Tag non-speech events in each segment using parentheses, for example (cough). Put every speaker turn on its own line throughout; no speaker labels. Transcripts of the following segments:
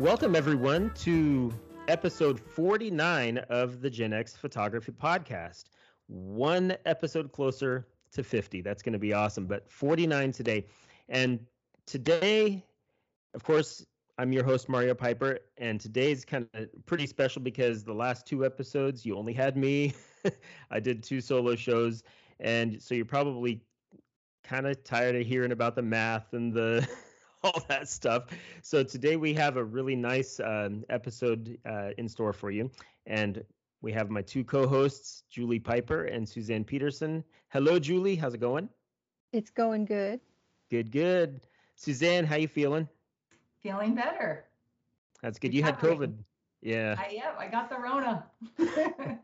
Welcome, everyone, to episode 49 of the Gen X Photography Podcast. One episode closer to 50. That's going to be awesome. But 49 today. And today, of course, I'm your host, Mario Piper. And today's kind of pretty special because the last two episodes, you only had me. (laughs) I did two solo shows. And so you're probably kind of tired of hearing about the math and the (laughs) all that stuff. So today we have a really nice um, episode uh, in store for you, and we have my two co-hosts, Julie Piper and Suzanne Peterson. Hello, Julie. How's it going?
It's going good.
Good, good. Suzanne, how you feeling?
Feeling better.
That's good. You had COVID. Yeah.
I am. I got the Rona. (laughs) (laughs)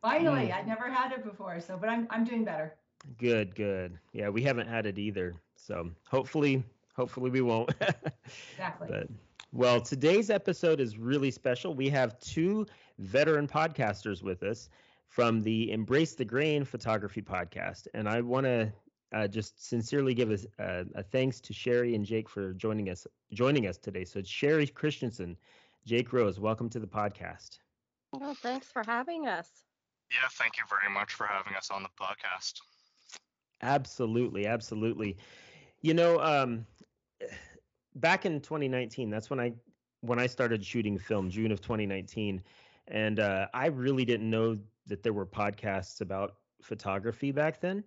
Finally, mm. I'd never had it before. So, but I'm I'm doing better.
Good, good. Yeah, we haven't had it either. So hopefully hopefully we won't. (laughs)
exactly.
But, well, today's episode is really special. We have two veteran podcasters with us from the Embrace the Grain photography podcast, and I want to uh, just sincerely give a, a, a, thanks to Sherry and Jake for joining us joining us today. So it's Sherry Christensen, Jake Rose. Welcome to the podcast.
Well, thanks for having us.
Yeah, thank you very much for having us on the podcast.
Absolutely, absolutely. You know, um, (sighs) back in 2019, that's when I when I started shooting film, June of 2019, and uh, I really didn't know that there were podcasts about photography back then.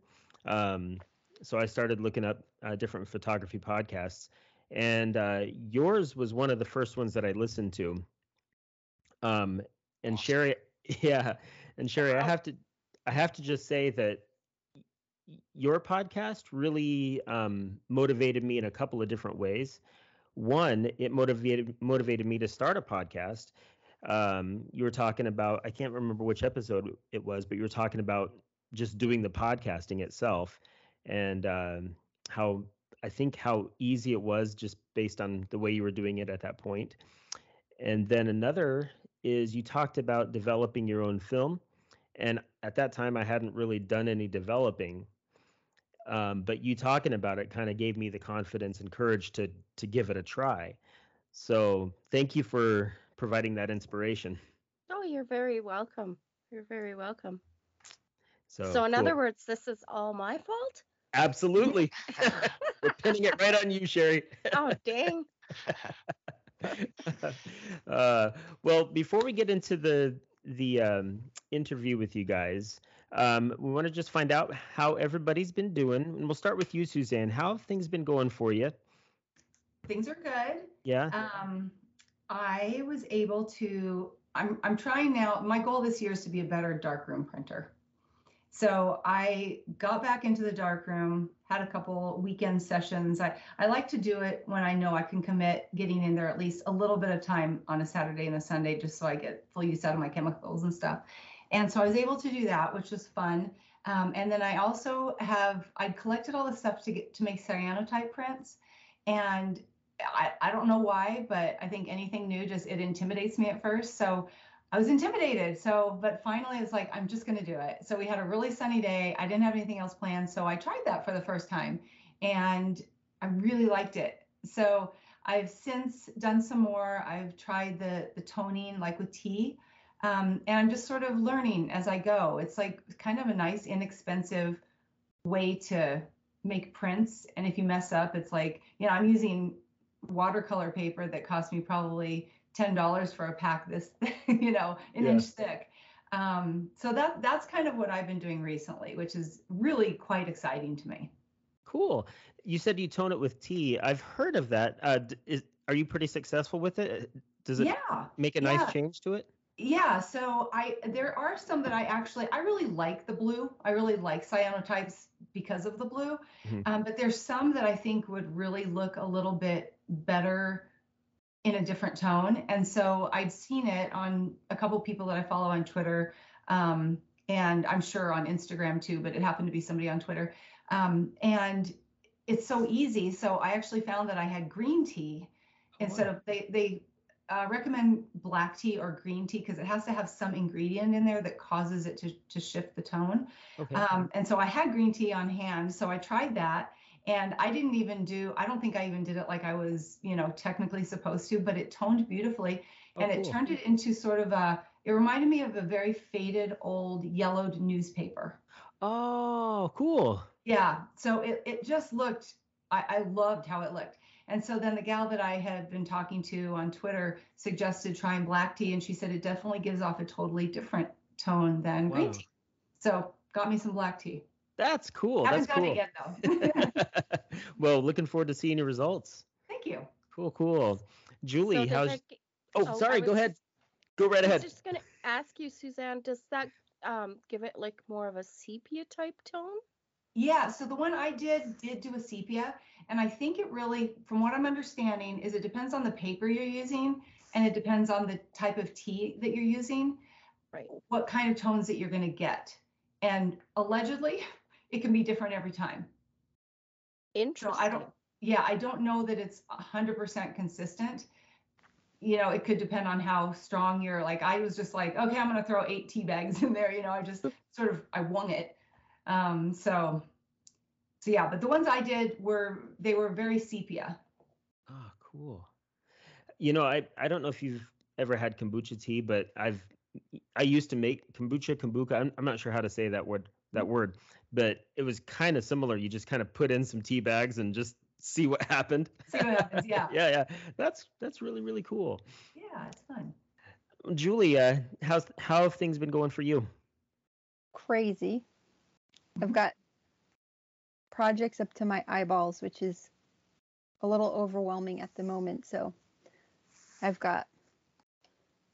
Um, so I started looking up uh, different photography podcasts, and uh, yours was one of the first ones that I listened to. Um, and Sherry, (laughs) yeah, and Sherry, I have to, I have to just say that your podcast really um, motivated me in a couple of different ways. One, it motivated motivated me to start a podcast. Um, you were talking about I can't remember which episode it was, but you were talking about just doing the podcasting itself and um, how I think how easy it was just based on the way you were doing it at that point. And then another is you talked about developing your own film. And at that time, I hadn't really done any developing. Um, but you talking about it kind of gave me the confidence and courage to to give it a try. So thank you for providing that inspiration.
Oh, you're very welcome. You're very welcome.
So,
so in cool. other words, this is all my fault?
Absolutely. (laughs) (laughs) We're pinning it right on you, Sherry.
oh, dang. (laughs)
uh, well, before we get into the the um, interview with you guys, um, we want to just find out how everybody's been doing, and we'll start with you, Suzanne. How have things been going for you?
Things are good.
Yeah.
Um, I was able to. I'm I'm trying now. My goal this year is to be a better darkroom printer. So I got back into the darkroom, had a couple weekend sessions. I, I like to do it when I know I can commit getting in there at least a little bit of time on a Saturday and a Sunday, just so I get full use out of my chemicals and stuff. And so I was able to do that, which was fun. Um, and then I also have I collected all the stuff to get to make cyanotype prints, and I, I don't know why, but I think anything new just it intimidates me at first. So I was intimidated. So, but finally, it's like I'm just going to do it. So we had a really sunny day. I didn't have anything else planned, so I tried that for the first time, and I really liked it. So I've since done some more. I've tried the the toning like with tea. Um, and I'm just sort of learning as I go. It's like kind of a nice, inexpensive way to make prints. And if you mess up, it's like, you know, I'm using watercolor paper that cost me probably $10 for a pack this, (laughs) you know, an yeah. inch thick. Um, so that that's kind of what I've been doing recently, which is really quite exciting to me.
Cool. You said you tone it with tea. I've heard of that. Uh, is, are you pretty successful with it? Does it
yeah.
make a nice yeah. change to it?
Yeah, so I there are some that I actually I really like the blue. I really like cyanotypes because of the blue. Mm-hmm. Um, but there's some that I think would really look a little bit better in a different tone. And so I'd seen it on a couple people that I follow on Twitter, um, and I'm sure on Instagram too. But it happened to be somebody on Twitter, um, and it's so easy. So I actually found that I had green tea instead of they they uh, recommend black tea or green tea because it has to have some ingredient in there that causes it to, to shift the tone. Okay. Um, and so I had green tea on hand, so I tried that, And I didn't even do, I don't think I even did it like I was, you know, technically supposed to, but it toned beautifully.
Oh,
and it turned it into sort of a, it reminded me of a very faded old yellowed newspaper.
Oh, cool.
Yeah. So it, it just looked, I, I loved how it looked. And so then the gal that I had been talking to on Twitter suggested trying black tea, and she said it definitely gives off a totally different tone than green tea. So got me some black tea.
That's cool.
Haven't
That's
done
cool.
it yet though. (laughs)
well, looking forward to seeing your results.
Thank you.
Cool, cool. Julie,
So
how's
that
Oh,
oh,
sorry, go
was
ahead. Go right ahead.
I was just gonna ask you, Suzanne, does that um give it like more of a sepia type tone?
Yeah, so the one I did did do a sepia, and I think it really, from what I'm understanding, is it depends on the paper you're using, and it depends on the type of tea that you're using,
Right.
what kind of tones that you're going to get, and allegedly, it can be different every time. So
Interesting.
I don't, yeah, I don't know that it's 100% consistent. You know, it could depend on how strong you're. Like I was just like, okay, I'm going to throw eight tea bags in there. You know, I just sort of I wung it. Um, so, so yeah, but the ones I did were they were very sepia.
Oh, cool. You know, I I don't know if you've ever had kombucha tea, but I've I used to make kombucha, kombucha. I'm, I'm not sure how to say that word that word, but it was kind of similar. You just kind of put in some tea bags and just see what (laughs) happened.
See what happens. Yeah, (laughs)
yeah, yeah. That's that's really really cool.
yeah, it's fun.
Julia, uh, how's how have things been going for you?
crazy. I've got projects up to my eyeballs, which is a little overwhelming at the moment. So I've got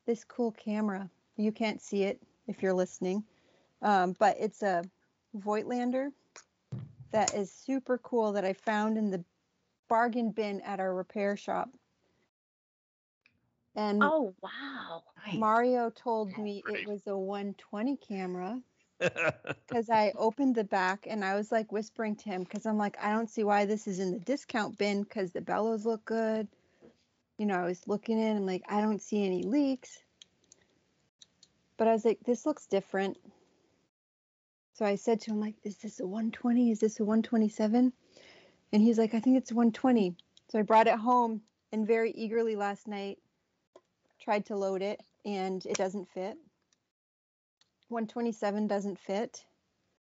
this cool camera. You can't see it if you're listening, um, but it's a Voigtlander that is super cool that I found in the bargain bin at our repair shop. And
Oh wow.
Nice.
Mario told me it was a 120 camera (laughs) because I opened the back and I was like whispering to him because I'm like, I don't see why this is in the discount bin because the bellows look good. You know, I was looking in and like, I don't see any leaks. But I was like, this looks different. So I said to him, like, is this a 120? Is this a 127? And he's like, I think it's 120. So I brought it home and very eagerly last night tried to load it and it doesn't fit. 127 doesn't fit.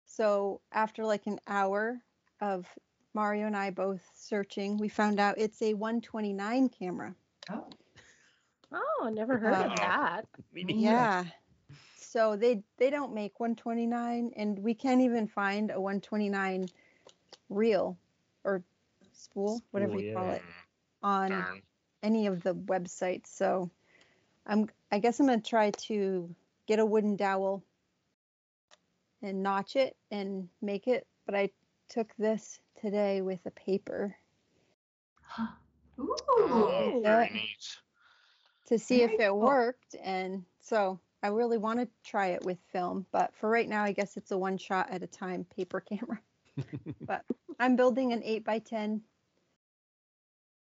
So after like an hour of Mario and I both searching, we found out it's a 129 camera.
Oh,
Oh, I never heard of
uh,
that.
Yeah. So they they don't make 129 and we can't even find a 129 reel or spool, whatever
Spool,
you call it, on
Darn.
any of the websites. So I'm I guess I'm gonna try to get a wooden dowel and notch it and make it. But I took this today with a paper
ooh,
Oh, very neat.
to see if it
cool.
worked. And so I really want to try it with film. But for right now, I guess it's a one shot at a time paper (laughs) camera. (laughs) but I'm building an 8 by 10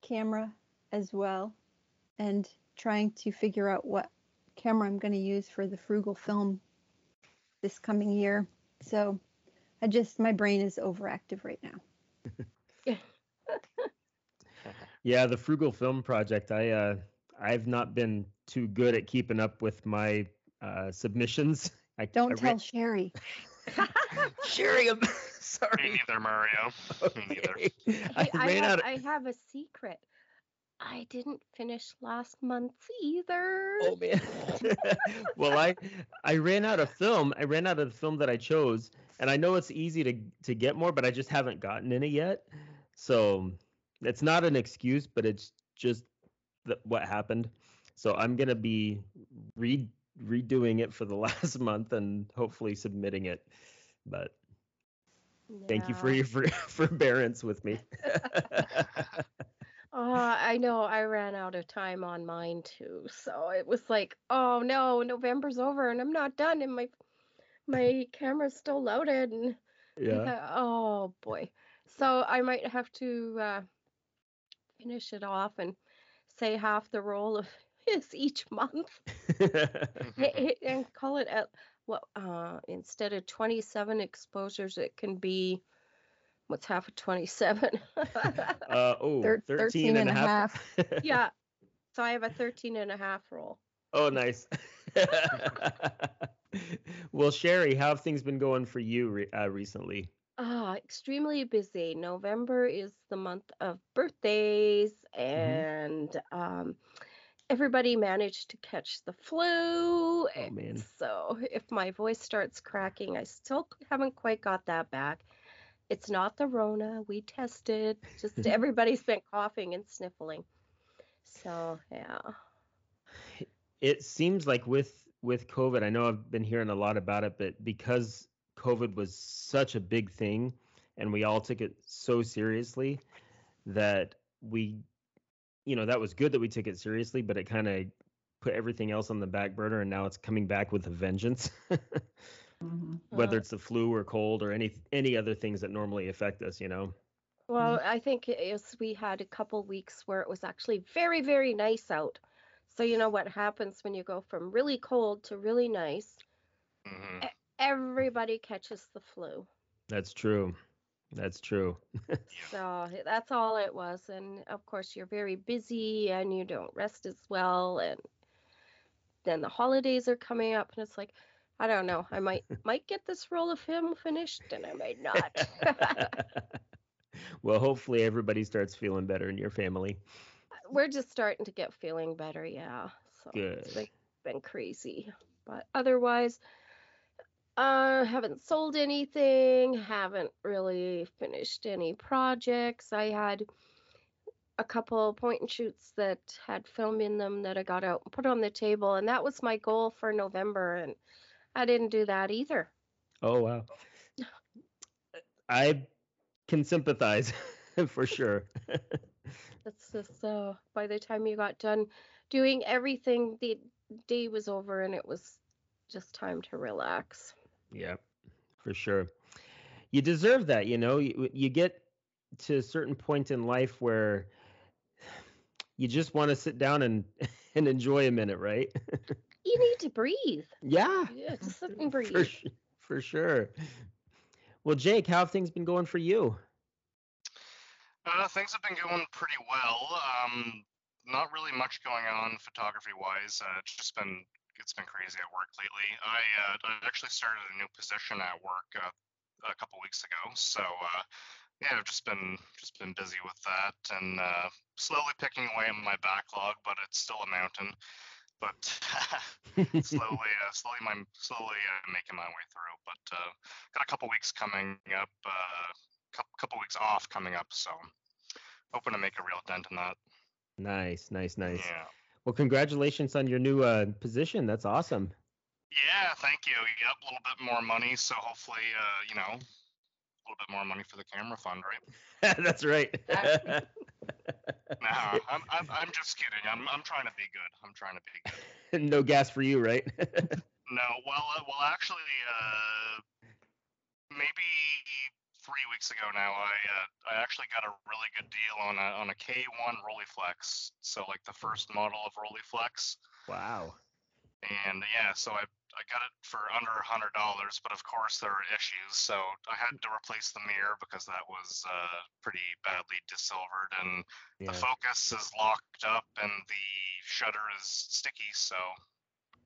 camera as well and trying to figure out what camera I'm going to use for the frugal film this coming year. So I just, my brain is overactive right now. (laughs)
Yeah, the frugal film project. I uh, I've not been too good at keeping up with my uh, submissions. (laughs) I
Don't
I
tell
ran-
Sherry. (laughs)
Sherry. I'm
Me
sorry.
neither, Mario. Me neither.
Okay. I
I, have,
out. Of,
I have a secret. I didn't finish last month either.
oh man. (laughs) well, I I ran out of film. I ran out of the film that I chose, and I know it's easy to to get more, but I just haven't gotten any yet. So it's not an excuse, but it's just th- what happened. So I'm gonna be re- redoing it for the (laughs) last month and hopefully submitting it. But thank you for
Yeah.
your for, (laughs) forbearance with me.
Uh, I know I ran out of time on mine too. So it was like, oh no, November's over and I'm not done and my my camera's still loaded and I
yeah. (laughs)
oh boy. So I might have to uh, finish it off and say half the roll of (laughs) his each month (laughs) and call it at what uh instead of 27 exposures it can be What's half of 27? (laughs)
Uh, oh,
Thir-
13 and a half.
yeah. (laughs) So I have a 13 and a half roll.
Oh, nice. (laughs) well, Sherry, how have things been going for you re- uh, recently?
Ah, extremely busy. November is the month of birthdays, and um, everybody managed to catch the flu.
Oh, man.
So if my voice starts cracking, I still haven't quite got that back. It's not the Rona. We tested. Just mm-hmm. everybody's been coughing and sniffling. So yeah.
It seems like with with COVID, I know I've been hearing a lot about it, but because COVID was such a big thing and we all took it so seriously that we you know, that was good that we took it seriously, but it kind of put everything else on the back burner and now it's coming back with a vengeance. (laughs)
Mhm.
Whether
Well-
it's the flu or cold or any any other things that normally affect us, you know.
Well, I think it is we had a couple weeks where it was actually very, very nice out. So you know what happens when you go from really cold to really nice?
hmm
Everybody catches the flu.
That's true. That's true. (laughs)
So that's all it was. And of course, you're very busy and you don't rest as well. And then the holidays are coming up, and it's like, I don't know. I might (laughs) might get this roll of film finished, and I might not. (laughs)
well, hopefully everybody starts feeling better in your family.
We're just starting to get feeling better, yeah. So it's
Good.
been, been crazy, but otherwise, uh, haven't sold anything. Haven't really finished any projects. I had a couple point and shoots that had film in them that I got out and put on the table, and that was my goal for November, and I didn't do that either.
Oh wow. I can sympathize (laughs) for sure. (laughs)
That's just uh, by the time you got done doing everything, the day was over, and it was just time to relax.
yeah, for sure. You deserve that, you know. You, you get to a certain point in life where (sighs) you just want to sit down and (laughs) and enjoy a minute, right?
You need to breathe.
yeah.
Yeah, just (laughs) sit and breathe.
For, su- for sure. Well, Jake, how have things been going for you?
Uh, things have been going pretty well. Um, not really much going on photography wise. Uh, it's just been it's been crazy at work lately. I uh, I actually started a new position at work uh, a couple weeks ago, so uh, yeah, I've just been just been busy with that and uh, slowly picking away at my backlog, but it's still a mountain. But (laughs) slowly, uh, slowly, my slowly uh, making my way through. But uh, got a couple weeks coming up, uh, couple couple weeks off coming up, so hoping to make a real dent in that.
nice, nice, nice.
Yeah.
Well, congratulations on your new uh, position. That's awesome.
Yeah, thank you. Yep, a little bit more money, so hopefully, uh, you know, a little bit more money for the camera fund, right? (laughs)
That's right.
Nah, I'm, I'm, I'm just kidding. I'm, I'm trying to be good. I'm trying to be good. (laughs)
no gas for you, right? (laughs)
No, well, uh, well, actually, uh, maybe three weeks ago now, I uh, I actually got a really good deal on a on a K1 Rolleiflex. So like the first model of Rolleiflex,
wow.
and yeah, so I I got it for under a hundred dollars, but of course there are issues. So I had to replace the mirror because that was uh, pretty badly disilvered, and
Yeah.
the focus is locked up and the shutter is sticky. So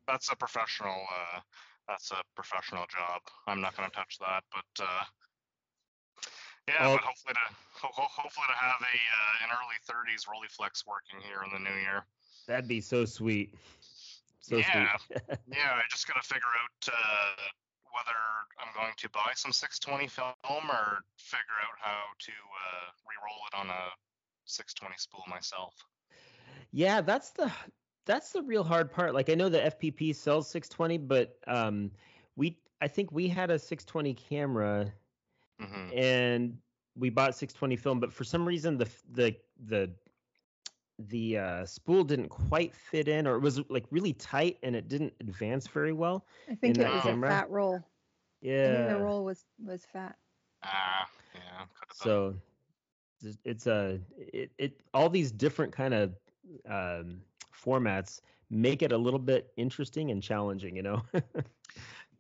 that's a professional. Uh, that's a professional job. I'm not going to touch that, but uh, yeah,
Well-
but hopefully to ho- ho- hopefully to have a uh, an early 30s Rolleiflex working here in the new year.
That'd be so sweet. So
Yeah. (laughs) (laughs) Yeah, I just got to figure out uh, whether I'm going to buy some 620 film or figure out how to uh, re-roll it on a 620 spool myself.
yeah, that's the that's the real hard part. Like I know the FPP sells 620, but um, we I think we had a 620 camera
hmm
and we bought 620 film, but for some reason the the the the uh, spool didn't quite fit in, or it was like really tight and it didn't advance very well.
I think
In
it was
camera?
a fat roll. I think
Yeah.
the roll was was fat.
Ah, yeah, could have been.
So it's- it's a it, it all these different kind of um, formats make it a little bit interesting and challenging, you know. (laughs)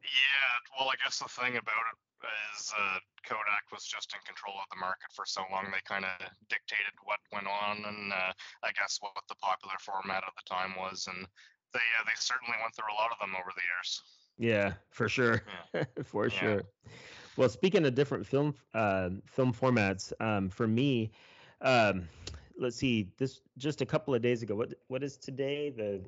Yeah, well, I guess the thing about it is uh, Kodak was just in control of the market for so long. They kind of dictated what went on, and uh, I guess what the popular format of the time was, and they uh, they certainly went through a lot of them over the years.
Yeah, for sure,
Yeah. (laughs)
for
Yeah.
sure. Well, speaking of different film uh, film formats, um, for me, um, let's see, this just a couple of days ago. What what is today? The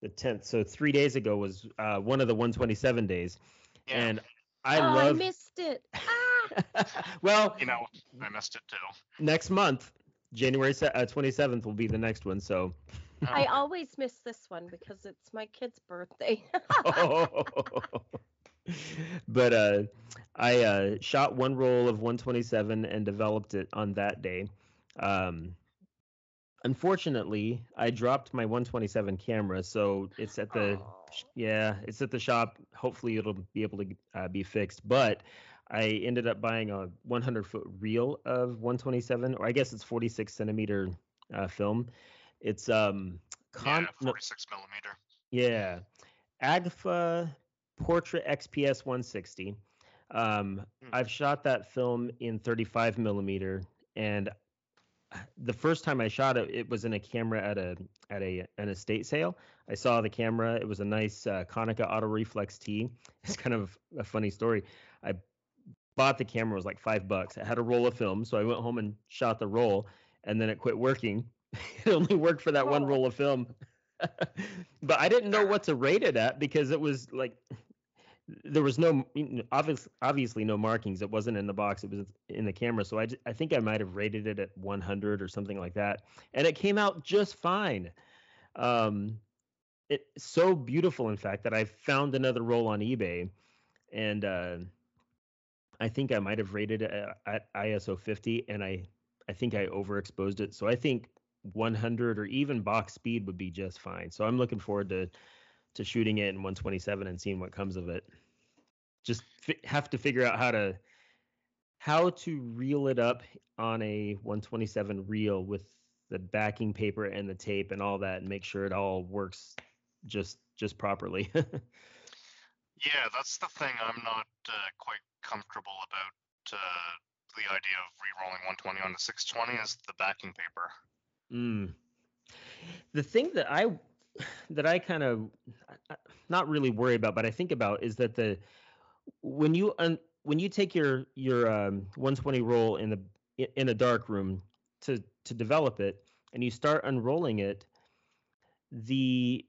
the tenth. So three days ago was uh, one of the 127 days,
Yeah.
and I
oh, I missed it. Ah! (laughs)
well,
you know, I missed it too.
next month, January uh, 27th will be the next one. So.
I always miss this one because it's my kid's birthday. (laughs)
but uh, I uh, shot one roll of 127 and developed it on that day. Um, unfortunately, I dropped my 127 camera, so it's at the yeah, it's at the shop. Hopefully, it'll be able to uh, be fixed. But I ended up buying a 100 foot reel of 127, or I guess it's 46 centimeter uh, film. It's um con-
yeah,
no-
46 millimeter.
yeah. Agfa Portrait XPS 160. Um,
Hmm.
I've shot that film in 35 millimeter, and (sighs) the first time I shot it, it was in a camera at a at a an estate sale. I saw the camera. It was a nice uh, Konica Auto Reflex T. (laughs) It's kind of a funny story. I bought the camera. It was like five bucks. I had a roll of film, so I went home and shot the roll, and then it quit working. (laughs) it only worked for that one
Oh.
roll of film. (laughs) but I didn't know what to rate it at because it was like there was no obvious, obviously no markings. It wasn't in the box. It was in the camera. So I, I think I might have rated it at 100 or something like that, and it came out just fine. Um, it's so beautiful, in fact, that I found another roll on eBay, and uh, I think I might have rated it at, at ISO 50, and I I think I overexposed it. So I think 100 or even box speed would be just fine. So I'm looking forward to to shooting it in 127 and seeing what comes of it. Just fi- have to figure out how to how to reel it up on a 127 reel with the backing paper and the tape and all that and make sure it all works just just properly. (laughs)
Yeah, that's the thing I'm not uh, quite comfortable about. Uh, the idea of re-rolling 120 onto 620 is the backing paper.
Mm. The thing that I that I kind of not really worry about, but I think about is that the when you un, when you take your your um, 120 roll in the in a dark room to to develop it and you start unrolling it, the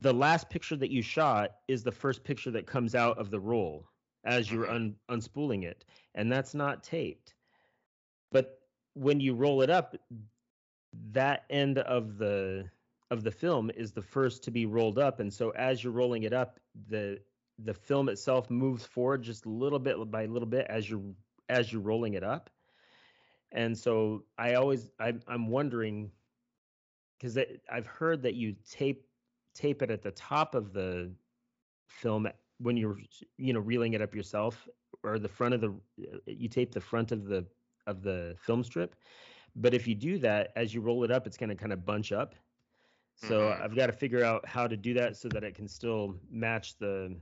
the last picture that you shot is the first picture that comes out of the roll as you're un, unspooling it, and that's not taped. But when you roll it up, that end of the of the film is the first to be rolled up and so as you're rolling it up the the film itself moves forward just a little bit by little bit as you're as you're rolling it up and so i always I, i'm wondering because i've heard that you tape tape it at the top of the film when you're you know reeling it up yourself or the front of the you tape the front of the of the film strip but if you do that, as you roll it up, it's going to kind of bunch up. So
Mhm.
I've got to figure out how to do that so that it can still match the,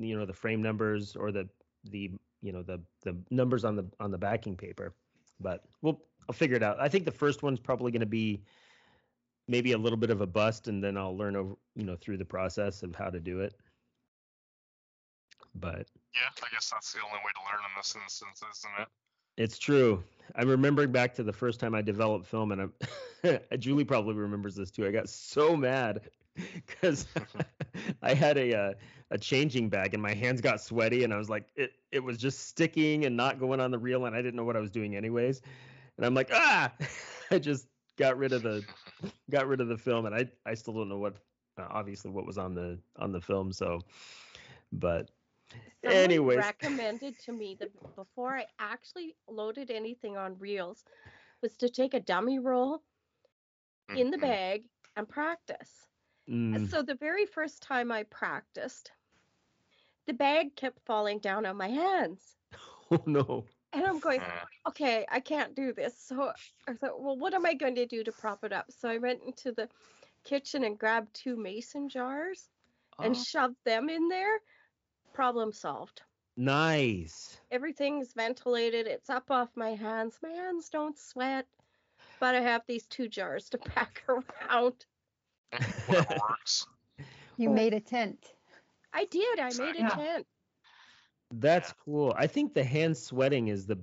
you know, the frame numbers or the the you know the the numbers on the on the backing paper. But we'll I'll figure it out. I think the first one's probably going to be maybe a little bit of a bust, and then I'll learn over you know through the process of how to do it. But
Yeah, I guess that's the only way to learn in this instance, isn't it?
It's true. I'm remembering back to the first time I developed film, and I'm, (laughs) Julie probably remembers this too. I got so mad (laughs) because (laughs) I had a uh, a changing bag, and my hands got sweaty, and I was like, it it was just sticking and not going on the reel, and I didn't know what I was doing anyways. And I'm like, ah! (laughs) I just got rid of the got rid of the film, and I I still don't know what uh, obviously what was on the on the film. So, but
Someone
anyways,
recommended to me that before I actually loaded anything on reels was to take a dummy roll in the
Mhm.
bag and practice.
Mm,
So the very first time I practiced, the bag kept falling down on my hands. (laughs)
oh no.
And I'm going,
Uh,
okay, I can't do this. So I thought, well, what am I going to do to prop it up? So I went into the kitchen and grabbed two mason jars and
Oh.
shoved them in there. Problem solved.
Nice.
Everything's ventilated. It's up off my hands. My hands don't sweat, but I have these two jars to (laughs) pack around. (laughs)
Whatever works.
You made a tent.
I did. I made a
Yeah.
tent.
That's cool. I think the hand sweating is the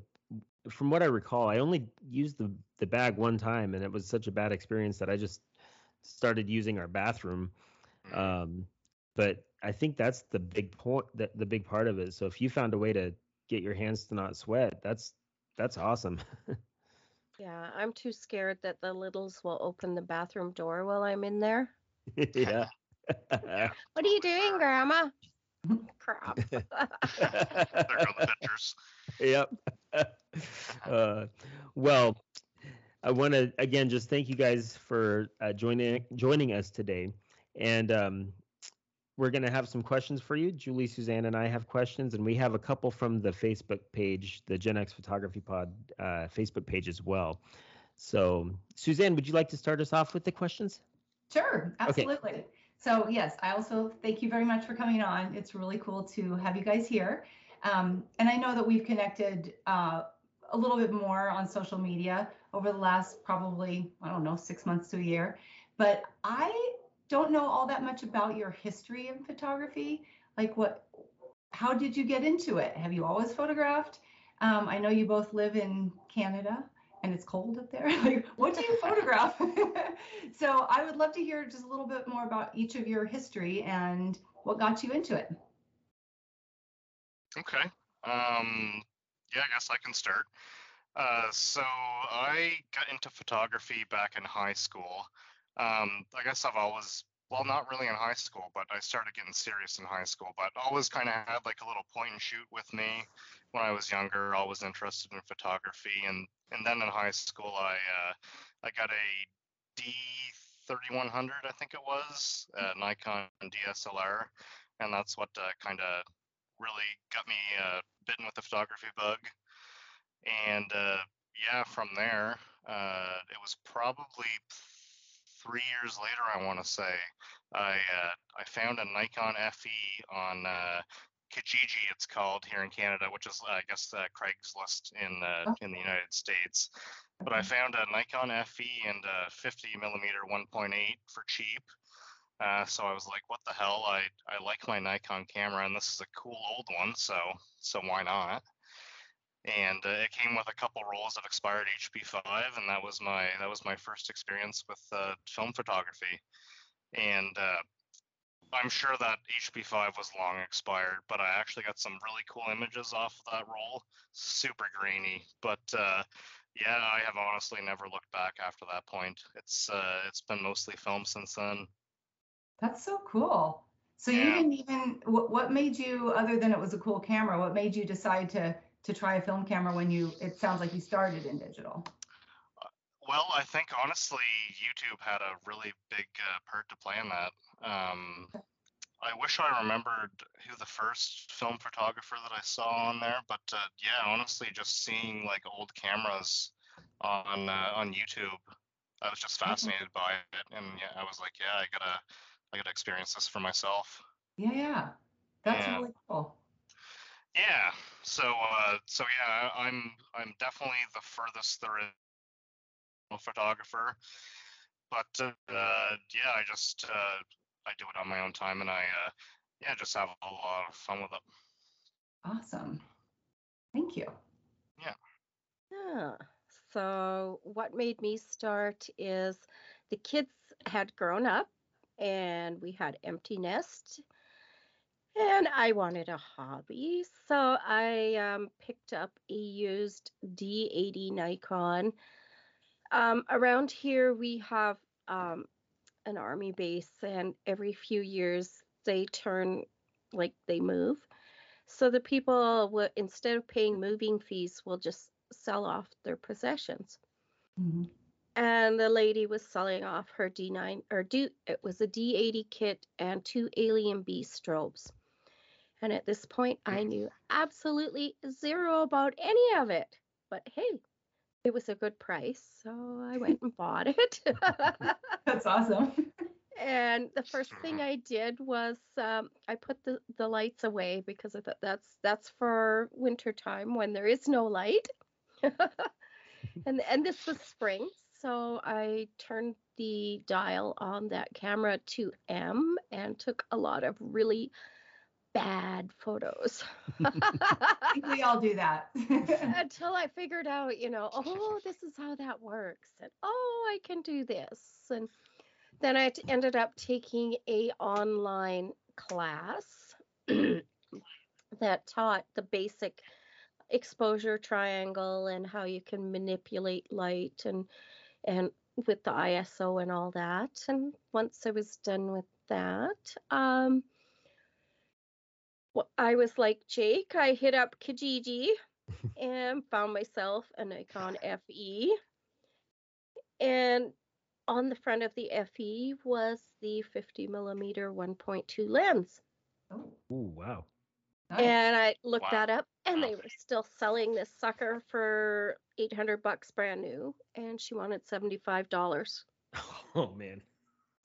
from what I recall, I only used the the bag one time and it was such a bad experience that I just started using our bathroom.
Mm.
Um but I think that's the big point that the big part of it. So if you found a way to get your hands to not sweat, that's that's awesome. (laughs)
Yeah, I'm too scared that the littles will open the bathroom door while I'm in there. (laughs)
yeah. (laughs) (laughs)
What are you doing, Grandma? Crap.
There go the pictures.
yep. uh, well, I want to again just thank you guys for uh, joining joining us today, and um, we're gonna have some questions for you. Julie, Suzanne, and I have questions, and we have a couple from the Facebook page, the Gen X Photography Pod uh, Facebook page as well. So, Suzanne, would you like to start us off with the questions?
Sure, absolutely. So yes, I also thank you very much for coming on. It's really cool to have you guys here. Um, and I know that we've connected uh, a little bit more on social media over the last probably, I don't know, six months to a year. But I don't know all that much about your history in photography. Like what, how did you get into it? Have you always photographed? Um, I know you both live in Canada and it's cold up there. (laughs) like, what do you photograph? (laughs) so I would love to hear just a little bit more about each of your history and what got you into it.
Okay. Um, yeah, I guess I can start. Uh, so I got into photography back in high school. Um, I guess I've always, well, not really in high school, but I started getting serious in high school. But always kind of had like a little point and shoot with me when I was younger. Always interested in photography, and and then in high school, I uh, I got a D3100, I think it was, uh, Nikon DSLR, and that's what uh, kind of really got me uh, bitten with the photography bug. And uh, yeah, from there, uh, it was probably three years later, I want to say, I uh, I found a Nikon FE on uh, Kijiji, it's called here in Canada, which is I guess uh, Craigslist in uh, in the United States. But I found a Nikon FE and a 50 millimeter 1.8 for cheap. Uh, so I was like, what the hell? I, I like my Nikon camera and this is a cool old one, so so why not? And uh, it came with a couple rolls of expired HP5, and that was my that was my first experience with uh, film photography. And uh, I'm sure that HP5 was long expired, but I actually got some really cool images off of that roll. Super grainy, but uh, yeah, I have honestly never looked back after that point. It's uh, it's been mostly film since then.
That's so cool. So you didn't even what, what made you other than it was a cool camera, what made you decide to to try a film camera when you it sounds like you started in digital.
Well, I think honestly, YouTube had a really big uh, part to play in that. Um, I wish I remembered who the first film photographer that I saw on there, but uh, yeah, honestly, just seeing like old cameras on uh, on YouTube, I was just fascinated by it, and yeah, I was like, yeah, I gotta I gotta experience this for myself.
Yeah, yeah. That's
Yeah.
really cool.
Yeah. So uh, so yeah, I- I'm I'm definitely the furthest there is a photographer, but uh, yeah, I just uh, I do it on my own time, and I uh, yeah just have a lot of fun with it.
Awesome. Thank you.
Yeah. Yeah. So what made me start is the kids had grown up and we had empty nest and I wanted a hobby. So I um, picked up a used D80 Nikon. Um, around here we have um, an army base and every few years they turn like they move. So the people will instead of paying moving fees will just sell off their possessions.
Mhm.
And the lady was selling off her D9 or D it was a D80 kit and two AlienBee strobes. And at this point I knew absolutely zero about any of it. But hey, it was a good price, so I went and bought it. (laughs)
That's awesome. (laughs)
and the first thing I did was um, I put the, the lights away because I thought that's that's for winter time when there is no light. (laughs) and and this was spring, so I turned the dial on that camera to M and took a lot of really bad photos. (laughs)
We all do that. (laughs)
Until I figured out, you know, oh, this is how that works, and oh, I can do this, and then I t- ended up taking a online class (clears throat) that taught the basic exposure triangle and how you can manipulate light and and with the ISO and all that. And once I was done with that, um, I was like Jake. I hit up Kijiji (laughs) and found myself a Nikon (laughs) FE. And on the front of the FE was the 50 millimeter 1.2 lens.
oh,
Ooh, wow.
nice.
And I looked
Wow.
that up and
Wow.
they were still selling this sucker for 800 bucks brand new and she wanted $75. (laughs)
Oh man.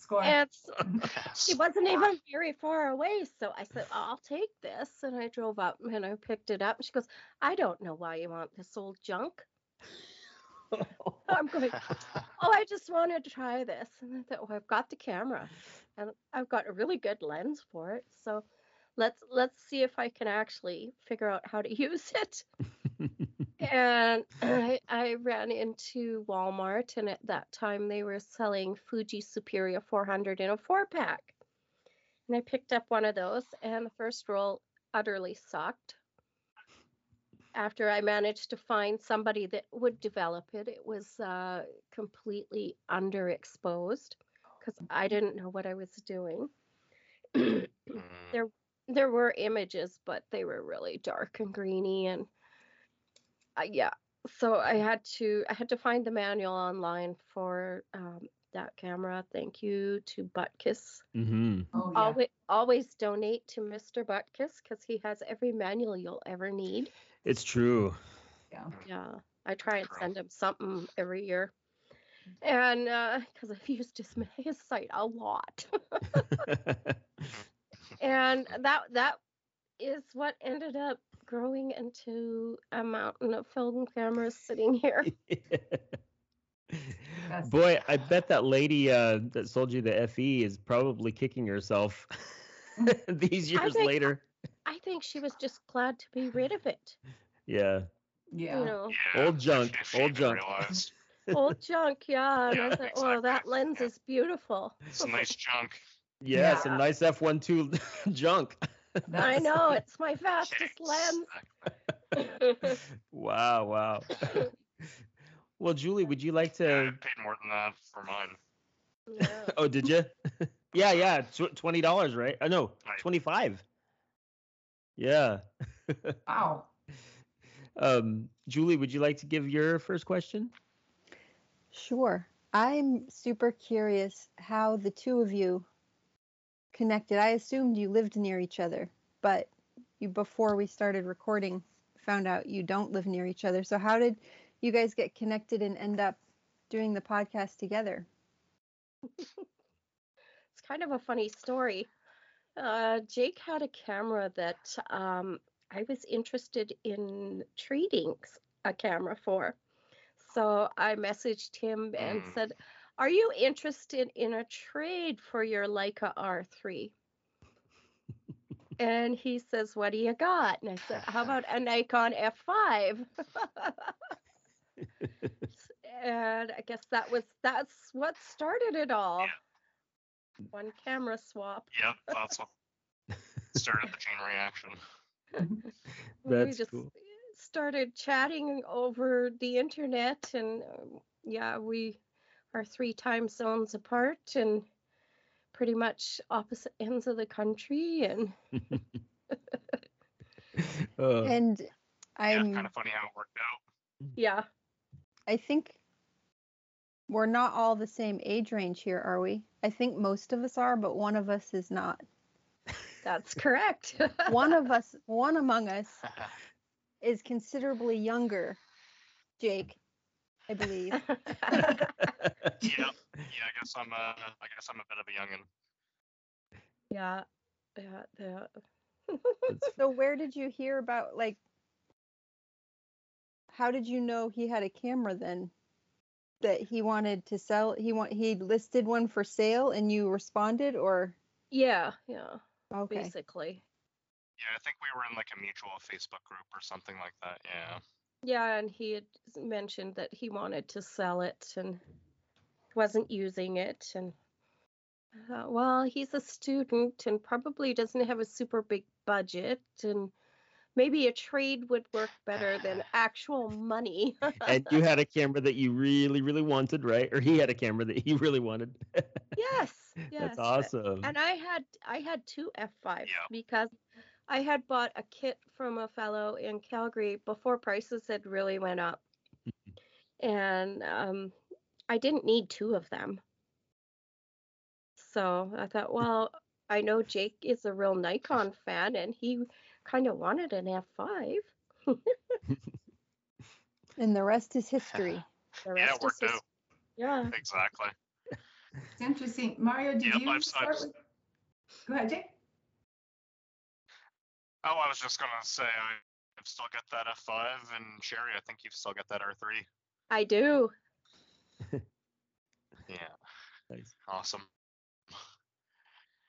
Score.
Yes. (laughs)
she wasn't even very far away. So I said, I'll take this. And I drove up and I picked it up. And she goes, I don't know why you want this old junk. I'm going, oh, I just wanted to try this. And I thought, well, I've got the camera and I've got a really good lens for it. So let's let's see if I can actually figure out how to (laughs) use it. And (clears throat) I, I ran into Walmart, and at that time they were selling Fuji Superia 400 in a four pack. And I picked up one of those, and the first roll utterly sucked. After I managed to find somebody that would develop it, it was uh, completely underexposed because I didn't know what I was doing. (clears throat)
Mm,
there were images, but they were really dark and greeny, and uh, yeah. So I had to I had to find the manual online for um, that camera. Thank you to Butkus.
mm-hmm.
oh, yeah.
Always always donate to Mr. Butkus because he has every manual you'll ever need.
It's true.
yeah.
Yeah, I try and send him something every year, and because I've used his (laughs) his site a lot. (laughs) and that that is what ended up growing into a mountain of film cameras sitting here. (laughs)
That's-
Boy, I (laughs) bet that lady uh, that sold you the FE is probably kicking herself (laughs) these years
think-
later.
I think she was just glad to be rid of it.
Yeah.
Yeah.
You know,
yeah,
Old junk,
if she
old junk.
old junk, yeah. And I
Yeah,
thought, oh, that lens
Yeah.
is beautiful.
It's nice junk.
Yeah,
Yeah.
some nice F12 junk.
I know it's my fastest lens. (laughs)
wow, wow. (laughs) well, Julie, would you like
Yeah, I
to?
paid more than that for mine.
Yeah.
Oh, did you? (laughs) yeah, yeah. tw- Twenty dollars, right? Oh no,
Right.
twenty-five. Yeah.
Wow.
Um, Julie, would you like to give your first question?
Sure. I'm super curious how the two of you connected. I assumed you lived near each other, but you before we started recording found out you don't live near each other. So how did you guys get connected and end up doing the podcast together?
it's kind of a funny story. Uh, Jake had a camera that um, I was interested in trading a camera for. So I messaged him and
Mm.
said, Are you interested in a trade for your Leica R3? (laughs) and he says, What do you got? And I said, How (laughs) about a Nikon F5? (laughs) and I guess that was that's what started it all. One camera swap.
Yep, that's what started the chain reaction.
we
That's
just
cool.
started chatting over the internet and um, yeah we are three time zones apart and pretty much opposite ends of the country and (laughs)
Uh,
And I'm yeah,
kind of funny how it worked out.
yeah
I think we're not all the same age range here, are we? I think most of us are, but one of us is not.
that's correct (laughs)
One of us, one among us (laughs) is considerably younger, Jake. I believe. (laughs)
yeah, yeah. I guess I'm a, I guess I'm a bit of a youngin.
yeah, yeah, yeah. (laughs)
So where did you hear about like how did you know he had a camera then? That he wanted to sell he want he listed one for sale and you responded or
yeah, yeah,
okay.
basically.
Yeah, I think we were in like a mutual Facebook group or something like that. Yeah.
Yeah, and he had mentioned that he wanted to sell it and wasn't using it. And I thought, well, he's a student and probably doesn't have a super big budget, and maybe a trade would work better than (sighs) actual money.
and you had a camera that you really, really wanted, right? Or he had a camera that he really wanted.
yes, (laughs) yes.
That's awesome.
And I had I had two F5s
Yeah.
because I had bought a kit from a fellow in Calgary before prices had really went up. and um, I didn't need two of them. So I thought, well, I know Jake is a real Nikon fan and he kind of wanted an F5. (laughs)
And the rest is history. (laughs)
The
Yeah,
rest
it
is
worked
just,
out.
yeah.
Exactly.
It's interesting. Mario, did
Yep,
you
I've-
start
I've-
with? Go ahead, Jake.
Oh, I was just gonna say I, I've still got that F5, and Sherry, I think you've still got that R3.
I do. (laughs)
Yeah.
Nice.
Awesome.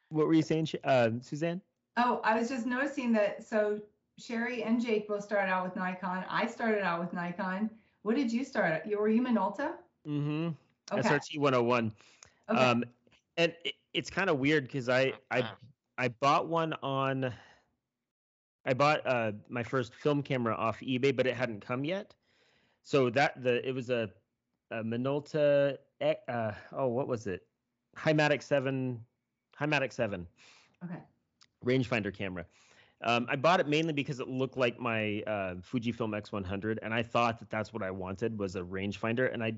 What were you saying, Sh- uh, Suzanne?
Oh, I was just noticing that. So Sherry and Jake both started out with Nikon. I started out with Nikon. What did you start at? You were you Minolta?
Mm-hmm.
Okay.
SRT 101.
okay.
Um, and it, it's kind of weird because I, I (clears throat) I bought one on. I bought uh, my first film camera off eBay, but it hadn't come yet. So that the it was a, a Minolta. E- Uh, oh, what was it? Hi-Matic seven. Hi-Matic seven
okay.
rangefinder camera. Um, I bought it mainly because it looked like my uh, Fujifilm X100, and I thought that that's what I wanted was a rangefinder. And I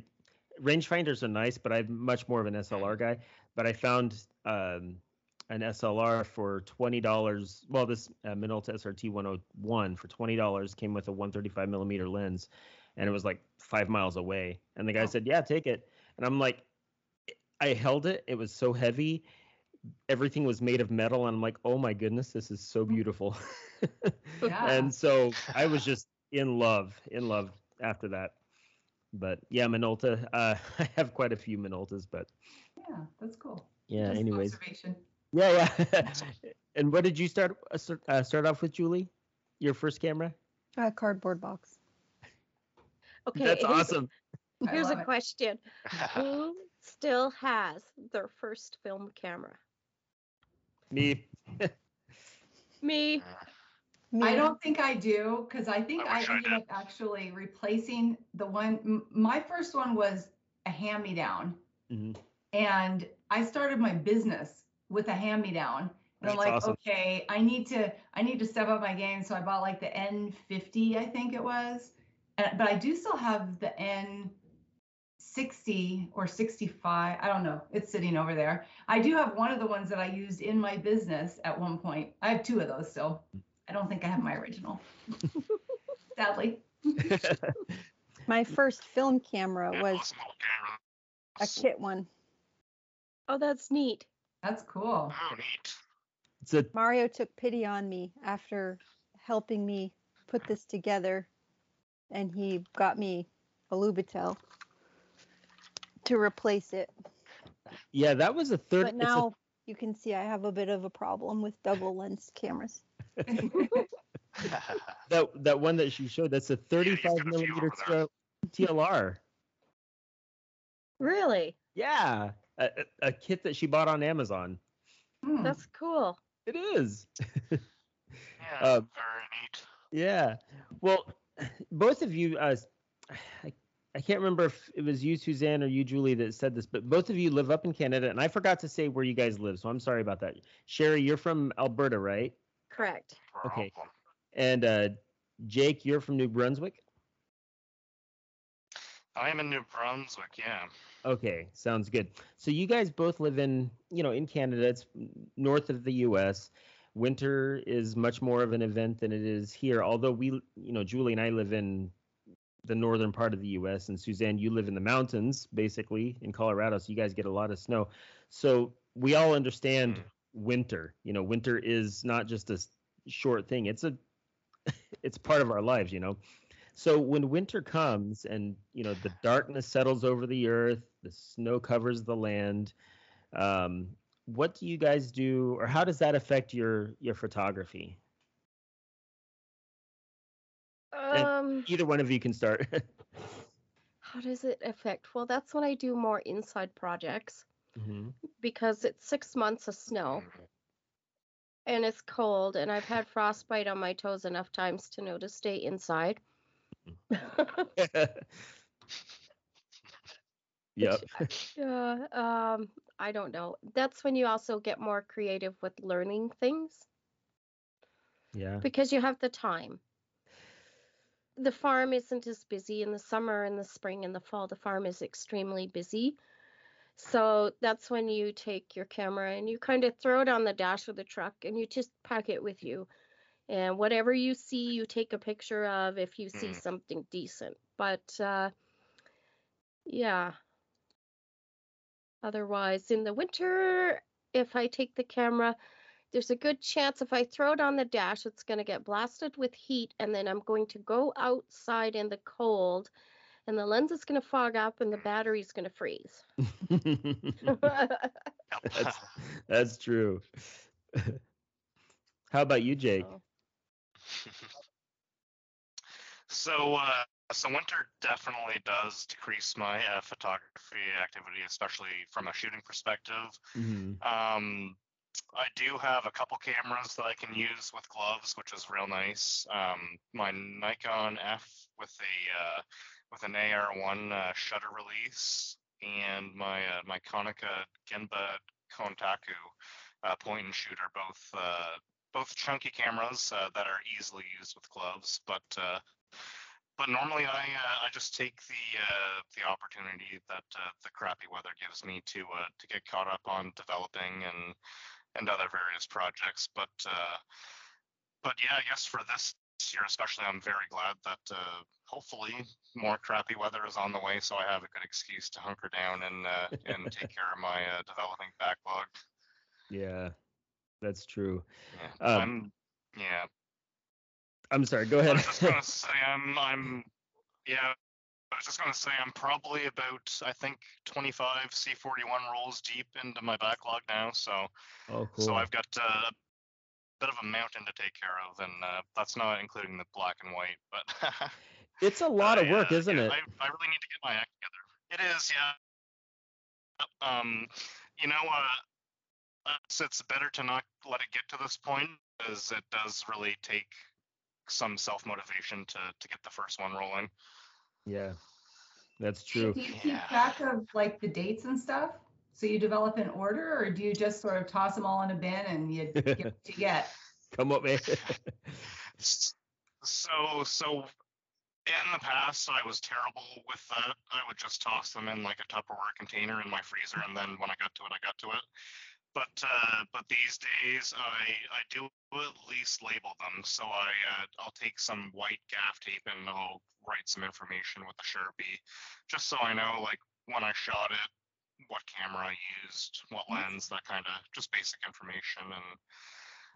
rangefinders are nice, but I'm much more of an SLR guy. But I found um, an SLR for twenty dollars. Well, this uh, Minolta SRT 101 for twenty dollars came with a 135 millimeter lens, and it was like five miles away. And the guy
Oh.
said, "Yeah, take it." And I'm like, I held it. It was so heavy. Everything was made of metal, and I'm like, "Oh my goodness, this is so beautiful." (laughs)
Yeah.
and so I was just in love, in love after that. But yeah, Minolta. Uh, (laughs) I have quite a few Minoltas, but
yeah, that's cool.
yeah.
Just
anyways. Yeah, yeah. (laughs) and what did you start uh, start- uh, off with, Julie? Your first camera?
A cardboard box.
Okay.
That's
here's-
awesome. (laughs)
Here's a
it.
question. (laughs) Who still has their first film camera?
Me.
Me.
Me.
I don't think I do because I think
I
I,
wish I
ended up actually replacing the one. m- My first one was a hand me down,
Mhm.
and I started my business with a hand me down. And I'm like,
awesome.
okay, I need to, I need to step up my game. So I bought like the N50, I think it was, and, but I do still have the N60 or 65. I don't know. It's sitting over there. I do have one of the ones that I used in my business at one point. I have two of those still. I don't think I have my original. (laughs) Sadly. (laughs)
My first film camera was
awesome little camera.
a kit one.
Oh, that's neat.
That's cool.
Oh, neat.
it's a
Mario took pity on me after helping me put this together, and he got me a Lubitel to replace it.
yeah. That was a third.
But
it's a-
now you can see I have a bit of a problem with double lens cameras. (laughs) (laughs)
that that one that she showed. That's a 35
got a few
millimeter
over there.
TL TLR.
Really?
Yeah, a, a- a kit that she bought on Amazon.
Hmm.
That's cool.
It is.
yeah, (laughs)
Uh,
very neat.
Yeah. Well, both of you, uh, I, I can't remember if it was you, Suzanne, or you, Julie, that said this, but both of you live up in Canada, and I forgot to say where you guys live, so I'm sorry about that. Sherry, you're from Alberta, right?
Correct.
Okay. And uh, Jake, you're from New Brunswick.
I am in New Brunswick. Yeah.
Okay, sounds good. So you guys both live in, you know, in Canada. It's north of the U.S. Winter is much more of an event than it is here. Although we, you know, Julie and I live in the northern part of the U.S. and Suzanne, you live in the mountains, basically in Colorado, so you guys get a lot of snow. So we all understand
Mm.
winter. You know, winter is not just a short thing; it's a (laughs) it's part of our lives. You know, so when winter comes and you know the darkness settles over the earth, the snow covers the land. Um, what do you guys do, or how does that affect your your photography?
Um,
Either one of you can start. (laughs)
how does it affect? Well, that's when I do more inside projects
hmm
because it's six months of snow and it's cold, and I've had frostbite on my toes enough times to know to stay inside. (laughs)
yep. (laughs)
Yeah, um, I don't know. That's when you also get more creative with learning things
Yeah.
because you have the time. The farm isn't as busy in the summer and the spring and the fall. The farm is extremely busy. So that's when you take your camera and you kind of throw it on the dash of the truck and you just pack it with you. And whatever you see, you take a picture of if you see
Mm.
something decent. But uh, yeah. Otherwise, in the winter, if I take the camera, there's a good chance if I throw it on the dash, it's going to get blasted with heat, and then I'm going to go outside in the cold, and the lens is going to fog up, and the battery's going to freeze. (laughs) (laughs)
that's that's true. (laughs) How about you, Jake?
So, (laughs)
So, uh, so winter definitely does decrease my uh, photography activity, especially from a shooting perspective.
hmm
Um, I do have a couple cameras that I can use with gloves, which is real nice. Um, my Nikon F with a uh, with an AR1 uh, shutter release, and my uh, my Konica Genba Kantoku uh, point and shoot are both uh, both chunky cameras uh, that are easily used with gloves, but uh, but normally I uh, I just take the uh, the opportunity that uh, the crappy weather gives me to uh, to get caught up on developing and and other various projects. But uh, but yeah, I guess for this year especially, I'm very glad that uh, hopefully more crappy weather is on the way, so I have a good excuse to hunker down and uh, and take (laughs) care of my uh, developing backlog.
Yeah, that's true.
Yeah,
Um,
I'm yeah.
I'm sorry. Go ahead.
I was just gonna (laughs) say I'm I'm yeah. I was just gonna say I'm probably about I think 25 C41 rolls deep into my backlog now, so
oh, cool.
so I've got uh, a bit of a mountain to take care of, and uh, that's not including the black and white. But (laughs)
it's a lot of
I,
work,
uh,
isn't
yeah,
it?
I, I really need to get my act together. It is, yeah. Um, you know, uh, it's, it's better to not let it get to this point, as it does really take some self motivation to to get the first one rolling.
Yeah, that's true.
Do you keep
Yeah.
track of like the dates and stuff? So you develop an order, or do you just sort of toss them all in a bin and you (laughs) get what you get?
Come up, man. (laughs)
So, so in the past, I was terrible with that. I would just toss them in like a Tupperware container in my freezer, and then when I got to it, I got to it. But uh, but these days, I I do at least label them. So I uh, I'll take some white gaff tape and I'll write some information with a sharpie, just so I know like when I shot it, what camera I used, what lens, that kind of just basic information and.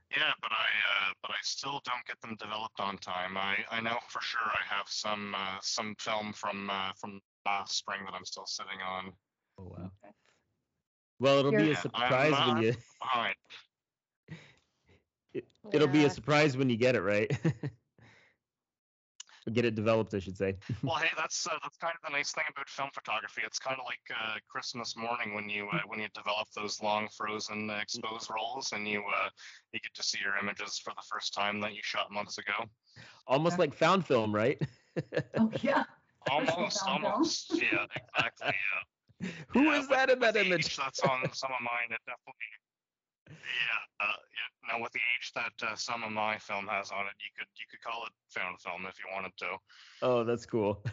Yeah, but I uh, but I still don't get them developed on time. I, I know for sure I have some uh, some film from uh, from last spring that I'm still sitting on.
Oh wow. Well, it'll be
You're-
a surprise
I'm,
when you.
Behind.
It, it'll be a surprise when you get it right. (laughs) Get it developed, I should say.
Well, hey, (laughs) that's uh, that's kind of the nice thing about film photography. It's kind of like uh, Christmas morning when you uh, when you develop those long frozen uh, exposed rolls and you uh, you get to see your images for the first time that you shot months ago.
Almost
Yeah.
like found film, right? (laughs)
Oh yeah.
Almost,
found film.
almost. Yeah, exactly. Yeah. (laughs)
Who
Yeah,
is
with-
that in that image?
age that's on some of mine. It definitely. Yeah, uh, yeah. Now with the age that uh, some of my film has on it, you could you could call it found film if you wanted to.
Oh, that's cool.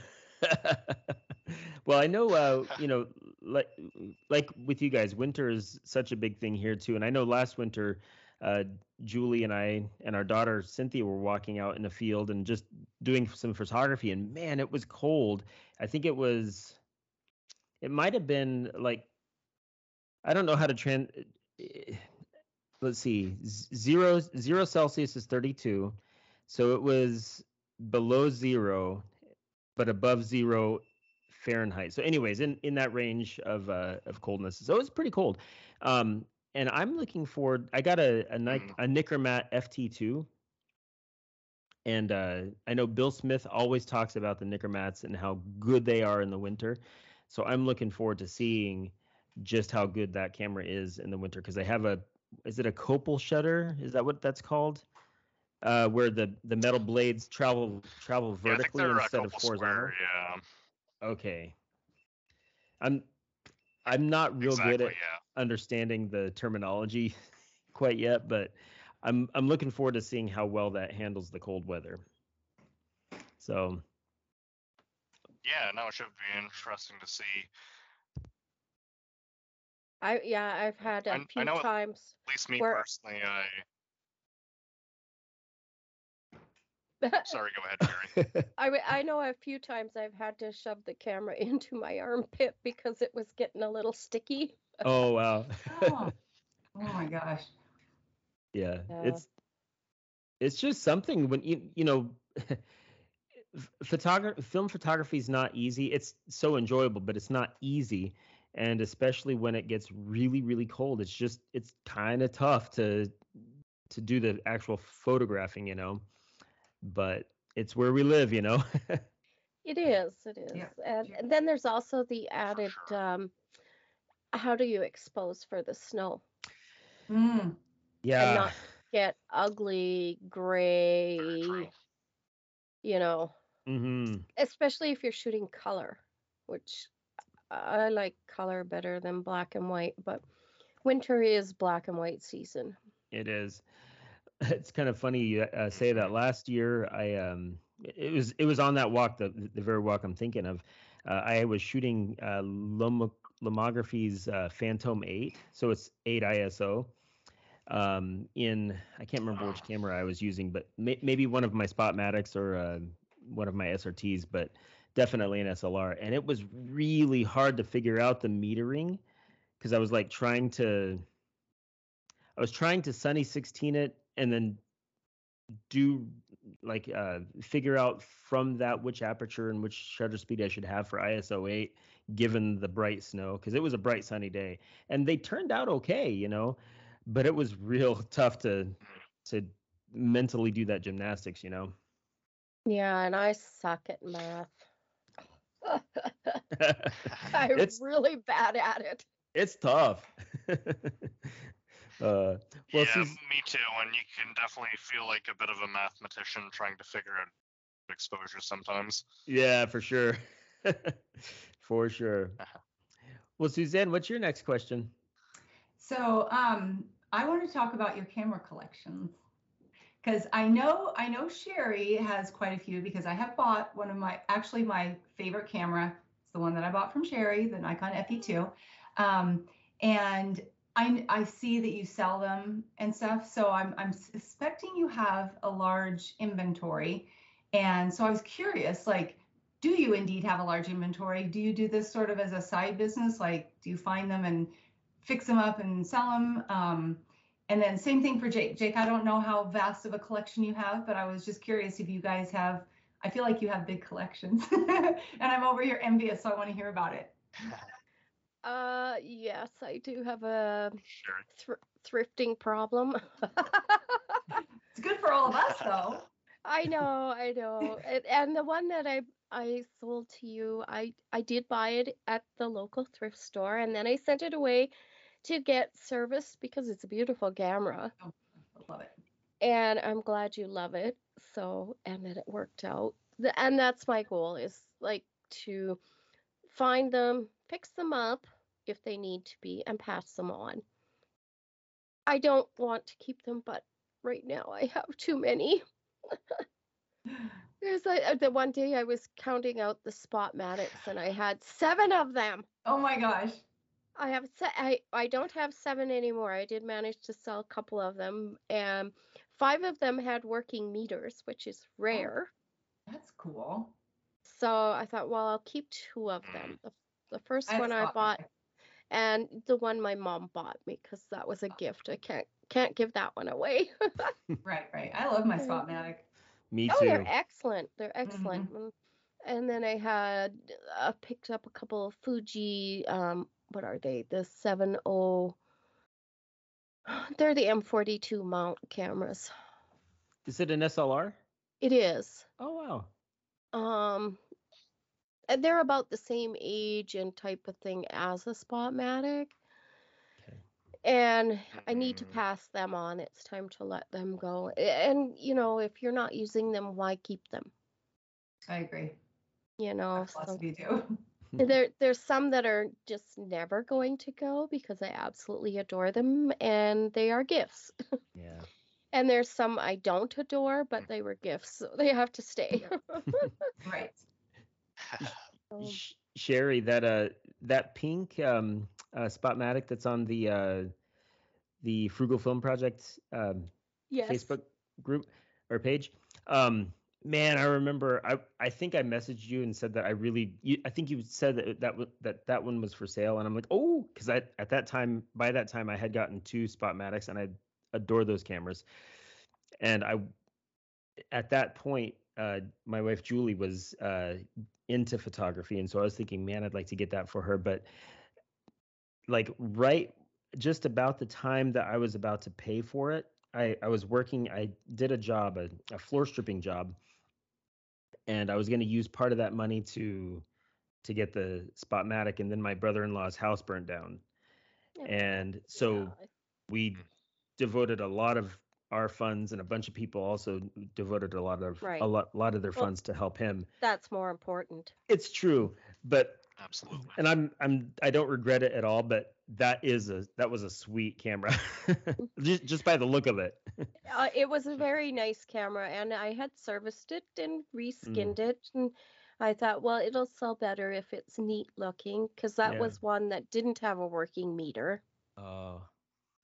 (laughs) well, I know, uh, (laughs) you know, like like with you guys, winter is such a big thing here too. And I know last winter, uh, Julie and I and our daughter Cynthia were walking out in the field and just doing some photography. And man, it was cold. I think it was, it might have been like, I don't know how to trans. Let's see, zero zero Celsius is 32, so it was below zero, but above zero Fahrenheit. So, anyways, in in that range of uh, of coldness, so it was pretty cold. Um, and I'm looking forward. I got a a, mm. a Nikkormat FT2, and uh, I know Bill Smith always talks about the Nikkormats and how good they are in the winter. So I'm looking forward to seeing just how good that camera is in the winter because they have a is it a copal shutter? Is that what that's called? Uh, where the the metal blades travel travel vertically
yeah,
instead of horizontal.
Yeah.
Okay. I'm I'm not real
exactly,
good at
yeah
understanding the terminology (laughs) quite yet, but I'm I'm looking forward to seeing how well that handles the cold weather. So
yeah, no, it should be interesting to see.
I yeah, I've had a I, few
I
times.
At least me
where,
personally, I (laughs) Sorry, go ahead, Jerry. (laughs)
I, I know a few times I've had to shove the camera (laughs) into my armpit because it was getting a little sticky.
Oh wow.
oh. oh my gosh.
Yeah, yeah, it's it's just something when you you know photography film photography is not easy. It's so enjoyable, but it's not easy and especially when it gets really really cold it's just it's kind of tough to to do the actual photographing you know but it's where we live, you know. (laughs)
it is. It is. Yeah. And, and, then there's also the added um, how do you expose for the snow?
Mm.
Yeah.
And not get ugly, gray, you know.
Mm-hmm.
Especially if you're shooting color, which I like color better than black and white, but winter is black and white season.
It is. (laughs) it's kind of funny you uh, say that. Last year, I um, it was it was on that walk, the the very walk I'm thinking of. Uh, I was shooting uh, Lom- Lomography's uh, Phantom 8, so it's 8 ISO. Um, in I can't remember which (gasps) camera I was using, but may, maybe one of my Spotmatics or uh, one of my SRTs, but definitely an SLR. And it was really hard to figure out the metering because I was like trying to I was trying to Sunny 16 it and then do like uh, figure out from that which aperture and which shutter speed I should have for ISO 8 given the bright snow because it was a bright sunny day and they turned out okay you know but it was real (laughs) tough to to mentally do that gymnastics you know
yeah and I suck at math (laughs) (laughs) I'm it's, really bad at it
it's tough (laughs) Uh, well,
yeah, me too. And you can definitely feel like a bit of a mathematician trying to figure out exposure sometimes.
Yeah, for sure. for sure. Uh-huh. Well, Suzanne, what's your next question?
So, um, I want to talk about your camera collections because I know I know Sherry has quite a few because I have bought one of my actually my favorite camera. It's the one that I bought from Sherry, the Nikon FE2. Um, and I, I see that you sell them and stuff. So I'm, I'm suspecting you have a large inventory. And so I was curious, like, do you indeed have a large inventory? Do you do this sort of as a side business? Like, do you find them and fix them up and sell them? Um, and then same thing for Jake. Jake, I don't know how vast of a collection you have, but I was just curious if you guys have. I feel like you have big collections, (laughs) and I'm over here envious, so I want to hear about it.
Uh, yes, I do have a
sure.
thrifting problem. (laughs)
it's good for all of us, though.
I know, I know. And, and the one that I I sold to you, I I did buy it at the local thrift store, and then I sent it away to get service because it's a beautiful camera.
Oh, I love it.
And I'm glad you love it. So, and that it worked out. And that's my goal is like to find them, fix them up, if they need to be and pass them on. I don't want to keep them, but right now I have too many. (laughs) There's like uh, the one day I was counting out the Spotmatics and I had seven of them.
Oh my gosh.
I have se- I I don't have seven anymore. I did manage to sell a couple of them, and five of them had working meters, which is rare.
That's cool.
So I thought, well, I'll keep two of them. The, the first
have
one I
Spot
bought, and the one my mom bought me because that was a gift. I can't can't give that one away. (laughs)
Right, right. I love my Spotmatic.
Me too.
oh,
too.
they're excellent. They're excellent. Mm. And then I had uh, picked up a couple of Fuji. Um, what are they? The seven oh. (sighs) They're the M42 mount cameras.
Is it an SLR?
It is.
Oh wow.
Um, and they're about the same age and type of thing as a Spotmatic.
Okay.
And I need to
Mm.
pass them on. It's time to let them go. And you know, if you're not using them, why keep them?
I agree.
You know,
That's
so
philosophy too. (laughs)
there there's some that are just never going to go because I absolutely adore them and they are gifts. (laughs)
Yeah.
And there's some I don't adore, but they were gifts, so they have to stay. (laughs)
Right. (laughs)
So-
Sherry, that uh that pink um uh Spotmatic that's on the uh the Frugal Film Project um
yes.
Facebook group or page. Um man, I remember I I think I messaged you and said that I really you, I think you said that that that that one was for sale and I'm like, "Oh, cuz I at that time by that time I had gotten two Spotmatics and I adore those cameras. And I at that point uh my wife Julie was uh into photography and so I was thinking, man, I'd like to get that for her, but like right just about the time that I was about to pay for it, I, I was working, I did a job, a, a floor stripping job, and I was going to use part of that money to to get the Spotmatic, and then my brother-in-law's house burned down, oh,
Yeah.
and so
Yeah,
we devoted a lot of our funds, and a bunch of people also devoted a lot of
Right.
a lot, lot of their
Well-
funds to help him.
that's more important.
It's true, but
Absolutely.
and I'm I'm I don't regret it at all, but that is a that was a sweet camera, (laughs) just just by the look of it. (laughs)
Uh, it was a very nice camera, and I had serviced it and reskinned it, and I thought, well, it'll sell better if it's neat looking, because that
Yeah.
was one that didn't have a working meter.
Oh,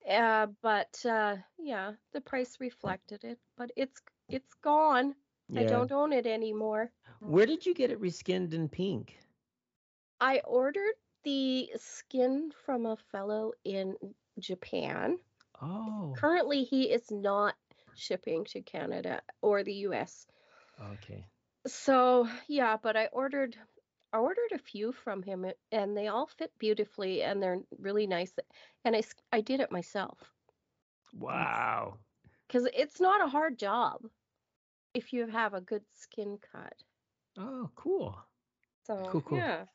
Uh, but uh, yeah, the price reflected it, but it's it's gone. I don't own it anymore.
Where did you get it reskinned in pink?
I ordered the skin from a fellow in Japan.
Oh,
Currently, he is not shipping to Canada or the US.
okay.
So, yeah, but I ordered I ordered a few from him and they all fit beautifully and they're really nice. And I I did it myself
Wow.
cuz it's not a hard job if you have a good skin cut.
Oh, cool.
So,
Cool, cool.
yeah.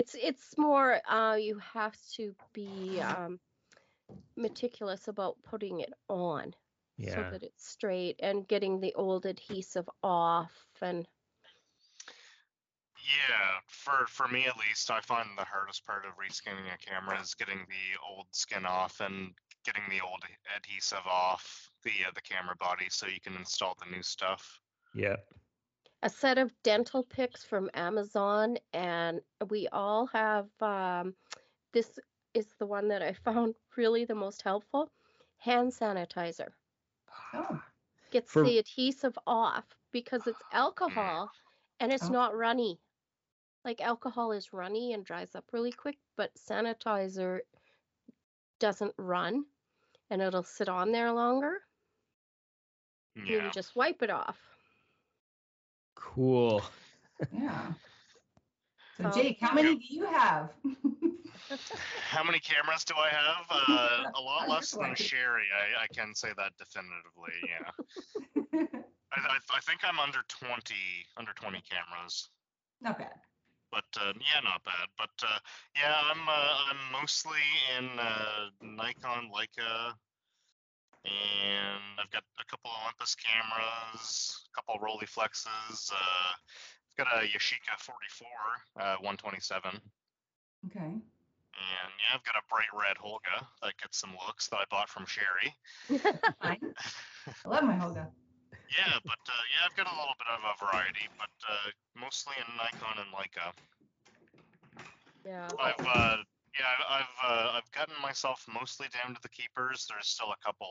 It's it's more uh you have to be um meticulous about putting it on so that it's straight and getting the old adhesive off and
Yeah, for for me at least, I find the hardest part of reskinning a camera is getting the old skin off and getting the old adhesive off the uh, the camera body so you can install the new stuff.
Yeah.
A set of dental picks from Amazon, and we all have. Um, this is the one that I (laughs) found really the most helpful. Hand sanitizer
Oh,
gets
For-
the adhesive off because it's alcohol and it's
Oh.
not runny. Like alcohol is runny and dries up really quick, but sanitizer doesn't run and it'll sit on there longer. and You just wipe it off.
Cool.
yeah. So
Oh.
Jake, how many do you have? (laughs)
How many cameras do I have? Uh, (laughs) a lot less than Sherry. I, I can say that definitively. Yeah. (laughs) I, I, I think I'm under 20 under 20 cameras.
Not bad.
but uh, yeah, not bad. But uh, yeah, I'm uh, I'm mostly in uh, Nikon, Leica, and I've got a couple Olympus cameras, a couple Rolleiflexes. Uh, I've got a Yashica 44 uh, 127, and yeah, I've got a bright red Holga that gets some looks that I bought from Sherry.
I love my Holga.
Yeah, but uh, yeah, I've got a little bit of a variety, but uh, mostly in Nikon and Leica.
yeah.
I've uh, Yeah, I- I've uh, I've gotten myself mostly down to the keepers. There's still a couple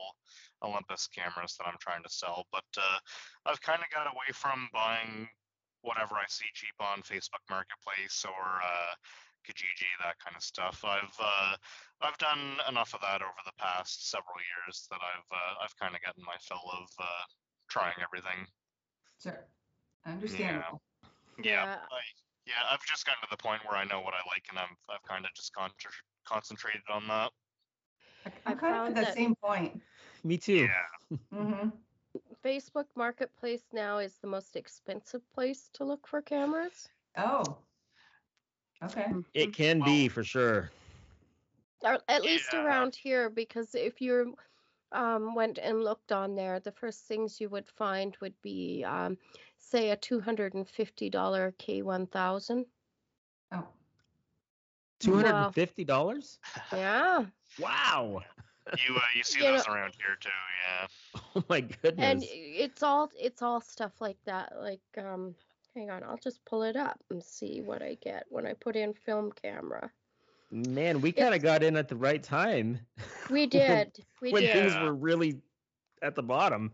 Olympus cameras that I'm trying to sell, but uh, I've kind of got away from buying whatever I see cheap on Facebook Marketplace or uh, Kijiji, that kind of stuff. I've uh, I've done enough of that over the past several years that I've uh, I've kind of gotten my fill of uh, trying everything.
Sure. Understandable.
Yeah,
Yeah.
I, yeah, I've just gotten to the point where I know what I like, and I've I've kind of just con- concentrated on that.
I-
I
I'm kind of at that
that-
same point.
Me too.
Yeah. (laughs)
hmm
Facebook Marketplace now is the most expensive place to look for cameras.
Oh. Okay.
It can be for sure.
or at least
Yeah.
around here because if you um, went and looked on there the first things you would find would be um, say a $250 k1000
Oh.
Two hundred and fifty dollars.
yeah (laughs)
Wow.
You uh, you see
You
those
know-
around here too, yeah. (laughs)
Oh my goodness.
and it's all it's all stuff like that like um hang on i'll just pull it up and see what i get when i put in film camera
Man, we kind of got in at the right time.
we (laughs) did we did
when
did
things
Yeah.
were really at the bottom.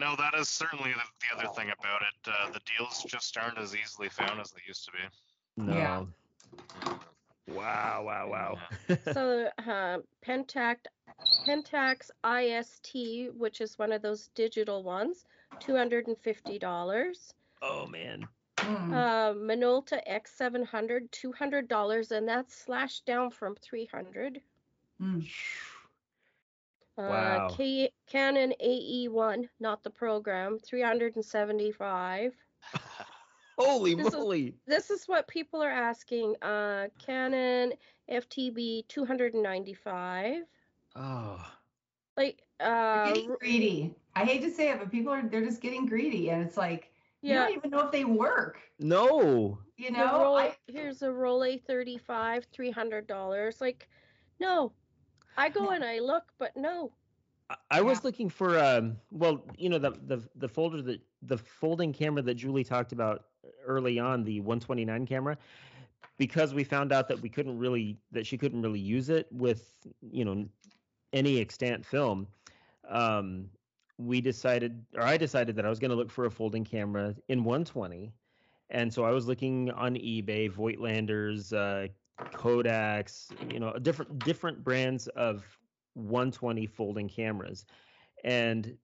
No, that is certainly the, the other thing about it. Uh, the deals just aren't as easily found as they used to be.
No.
Yeah.
Wow, wow, wow. (laughs)
so uh, Pentax Pentax IST, which is one of those digital ones, two hundred and fifty dollars.
oh man.
Mm.
Uh, Minolta X700, two hundred dollars, and that's slashed down from three hundred. Uh, K- Canon AE1, not the program, three hundred and seventy-five. (laughs)
Holy
This is-
moly.
This is what people are asking. Uh, Canon FTB, two hundred and ninety-five.
Oh.
Like, uh,
getting greedy. I hate to say it, but people are they're just getting greedy, and it's like you don't even know if they work.
No.
You know,
roll,
I,
here's a Rollei 35, three hundred dollars. Like, no, I go
No.
and I look, but no.
I- I was
Yeah.
looking for um well, you know the the the folder that the folding camera that Julie talked about early on, the 129 camera, because we found out that we couldn't really that she couldn't really use it with, you know, any extant film. Um we decided or I decided that I was going to look for a folding camera in 120. And so I was looking on eBay, Voigtlanders, uh Kodaks, you know, different different brands of 120 folding cameras. And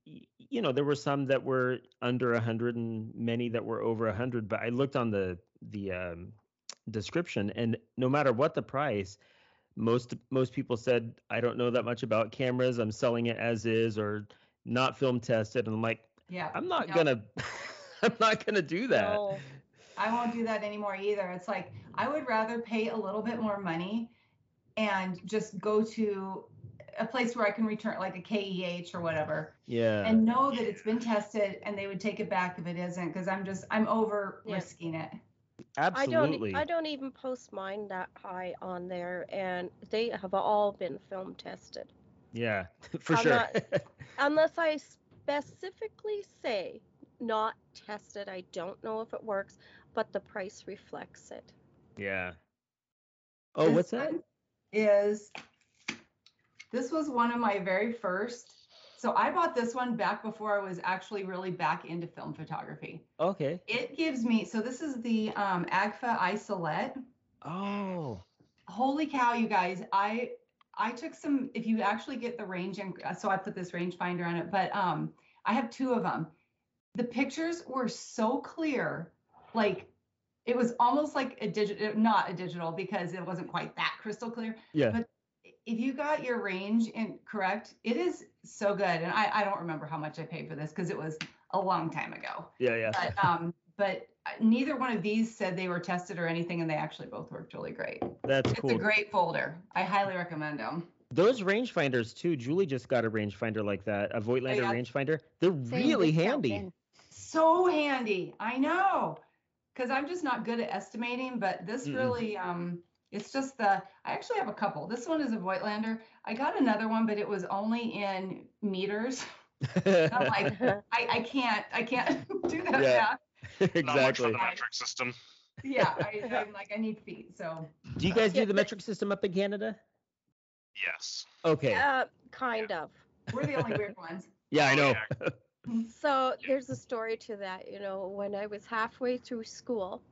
you know there were some that were under 100 and many that were over 100 but i looked on the the um, description and no matter what the price most most people said i don't know that much about cameras. I'm selling it as is or not film tested. And i'm like
yeah,
i'm not
no,
gonna (laughs) i'm not gonna do that.
No.
I won't do that anymore either. It's like I would rather pay a little bit more money and just go to a place where I can return like a KEH or whatever
yeah
and know that it's been tested and they would take it back if it isn't because I'm just I'm over
Yeah.
risking it.
absolutely
I don't. I don't even post mine that high on there, and they have all been film tested.
yeah (laughs) for
I'm
sure
not- (laughs) Unless I specifically say not tested, I don't know if it works, but the price reflects it.
yeah oh
This
what's that?
Is this was one of my very first. So I bought this one back before I was actually really back into film photography.
okay
It gives me so this is the um, Agfa Isolette.
oh
Holy cow, you guys! I I took some. If you actually get the range, and so I put this rangefinder on it, but um, I have two of them. The pictures were so clear, like it was almost like a digital, not a digital because it wasn't quite that crystal clear.
yeah
But if you got your range in correct, it is so good. And I, I don't remember how much I paid for this because it was a long time ago.
yeah yeah
But um, but neither one of these said they were tested or anything, and they actually both worked really great.
that's
It's
cool It's
a great folder. I highly recommend them.
Those rangefinders too. Julie just got a rangefinder like that, a Voigtlander
yeah.
rangefinder. They're
Same
really handy.
So handy. I know. Because I'm just not good at estimating, but this
Mm-mm.
really um it's just the I actually have a couple. This one is a Voigtlander. I got another one, but it was only in meters. (laughs) I'm (laughs) like, I, I can't I can't (laughs) do that
Yeah.
math.
Not much for
exactly.
the metric system.
Yeah, I, I'm like I need feet. So
Do you guys
Yeah,
do the
but-
metric system up in Canada?
Yes.
Okay.
Uh, kind of.
we're the only weird ones.
Yeah, I know.
So there's a story to that. You know, when I was halfway through school,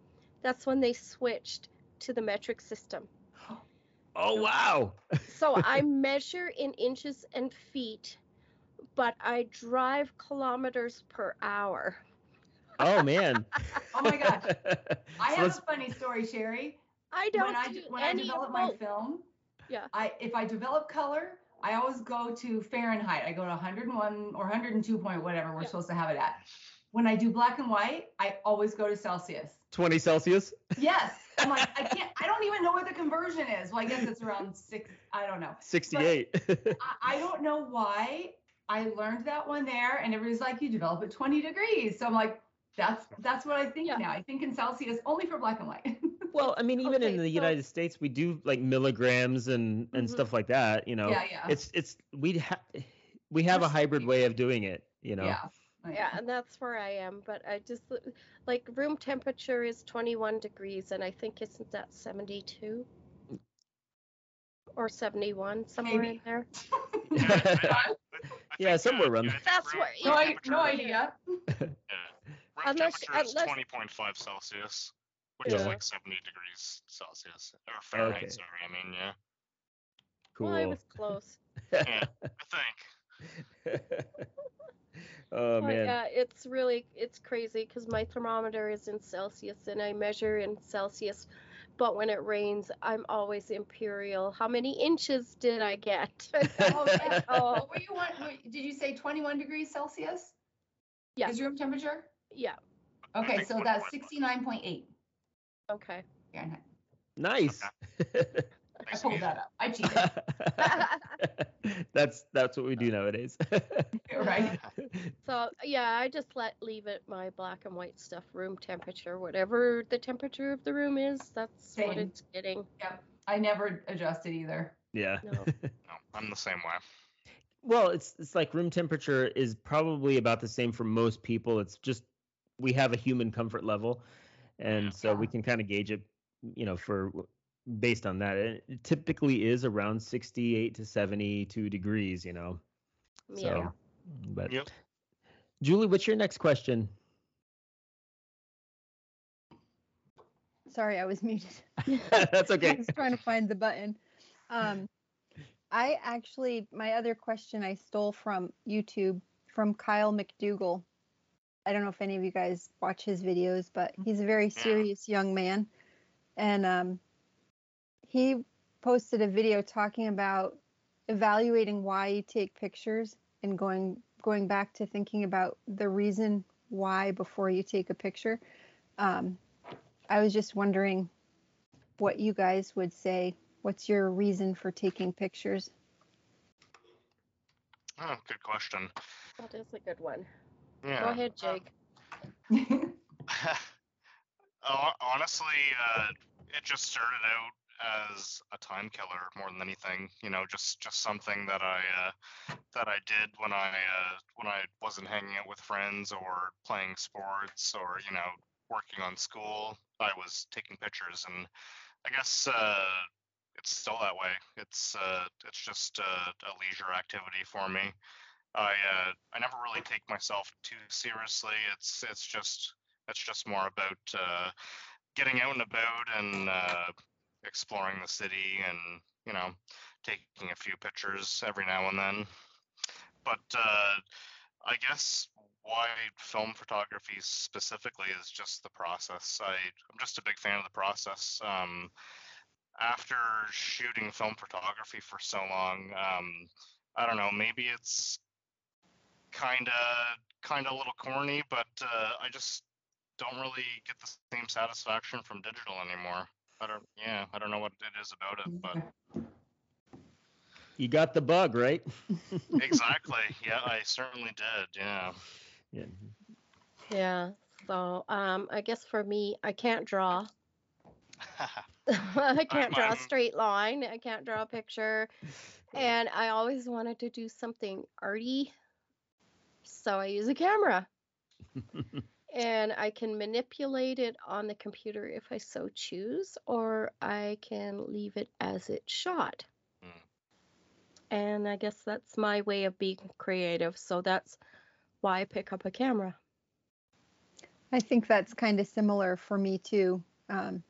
that's when they switched to the metric system. (gasps)
oh wow.
So (laughs) I measure in inches and feet, but I drive kilometers per hour.
Oh man. (laughs)
Oh my gosh. (laughs) I
So
have a funny story, Sherry.
I don't
when I
do
when I develop
of
my film,
Yeah.
I if I develop color, I always go to Fahrenheit. I go to 101 or 102 point whatever we're
Yeah.
supposed to have it at. When I do black and white, I always go to Celsius.
20 Celsius.
Yes. I'm like, I can't, I don't even know what the conversion is. Well, I guess it's around six, I don't know.
68.
I, I don't know why I learned that one there. And everybody's like, you develop at 20 degrees. So I'm like, that's that's what I think
Yeah.
now. I think in Celsius only for black and white. (laughs)
well, I mean, even in the
so-
United States, we do like milligrams and and
Mhm.
stuff like that. You know,
yeah, yeah.
it's it's we ha- we have a
We're
hybrid
still-
way of doing it. You know.
Yeah.
Yeah, and that's where I am. But I just like room temperature is 21 degrees, and I think isn't that 72 or 71 somewhere
Maybe.
in there. (laughs)
Yeah,
somewhere around
yeah,
there.
That's
room-
what-
No, I,
temperature-
no idea. (laughs)
Yeah. Room
Unless-
temperature is
unless-
20.5 Celsius, which is
Yeah.
like 70 degrees Celsius or Fahrenheit.
Okay.
Sorry, I mean yeah.
Cool.
Well, I was close. (laughs)
Yeah, I think. (laughs)
oh
But,
man.
uh, it's really it's crazy because my thermometer is in Celsius and I measure in Celsius, but when it rains, I'm always imperial. How many inches did I get? (laughs)
Oh, yeah.
oh,
were you want? what- Did you say 21 degrees Celsius?
Yeah.
Is room temperature?
yeah.
Okay, so that's 69.8
Okay.
Fahrenheit.
nice. (laughs)
I pulled that up. I cheated. (laughs)
that's that's what we do nowadays. (laughs)
right.
So yeah, I just let leave it my black and white stuff room temperature, whatever the temperature of the room is. That's what
Same.
it's getting.
I never adjusted either.
yeah.
No.
No, I'm the same way.
Well, it's it's like room temperature is probably about the same for most people. It's just we have a human comfort level, and so we can kind of gauge it, you know, for based on that. It typically is around 68 to 72 degrees, you know. So,
Yeah.
but
Yep.
Julie, what's your next question?
Sorry, I was muted. (laughs)
That's okay. (laughs)
I
okay.
was trying to find the button. Um, I actually, my other question I stole from YouTube from Kyle McDougall. I don't know if any of you guys watch his videos, but he's a very
Yeah.
serious young man. And um, he posted a video talking about evaluating why you take pictures and going going back to thinking about the reason why before you take a picture. Um, I was just wondering what you guys would say. What's your reason for taking pictures?
Oh, good question.
That is a good one.
Yeah.
Go ahead,
uh,
Jake. (laughs)
Hon- Honestly, uh, it just started out as a time killer more than anything. You know, just just something that I uh, that I did when I uh, when I wasn't hanging out with friends or playing sports or you know working on school. I was taking pictures, and I guess uh, it's still that way. It's uh, it's just uh, a leisure activity for me. I uh, I never really take myself too seriously. It's it's just it's just more about uh, getting out and about and uh, exploring the city and you know taking a few pictures every now and then. But uh, I guess why film photography specifically is just the process. I I'm just a big fan of the process. Um, after shooting film photography for so long, um, I don't know, maybe it's kind of kind of a little corny, but uh, I just don't really get the same satisfaction from digital anymore. I don't, yeah, I don't know what it is about it, but
You got the bug, right? (laughs) (laughs)
exactly, yeah, I certainly did, yeah.
Yeah.
Yeah. So um, I guess for me, I can't draw. (laughs) I can't draw a
I'm-
straight line. I can't draw a picture. And I always wanted to do something arty. So I use a camera. (laughs) and I can manipulate it on the computer if I so choose, or I can leave it as it shot.
Mm.
And I guess that's my way of being creative. So that's why I pick up a camera.
I think that's kind of similar for me too. Um,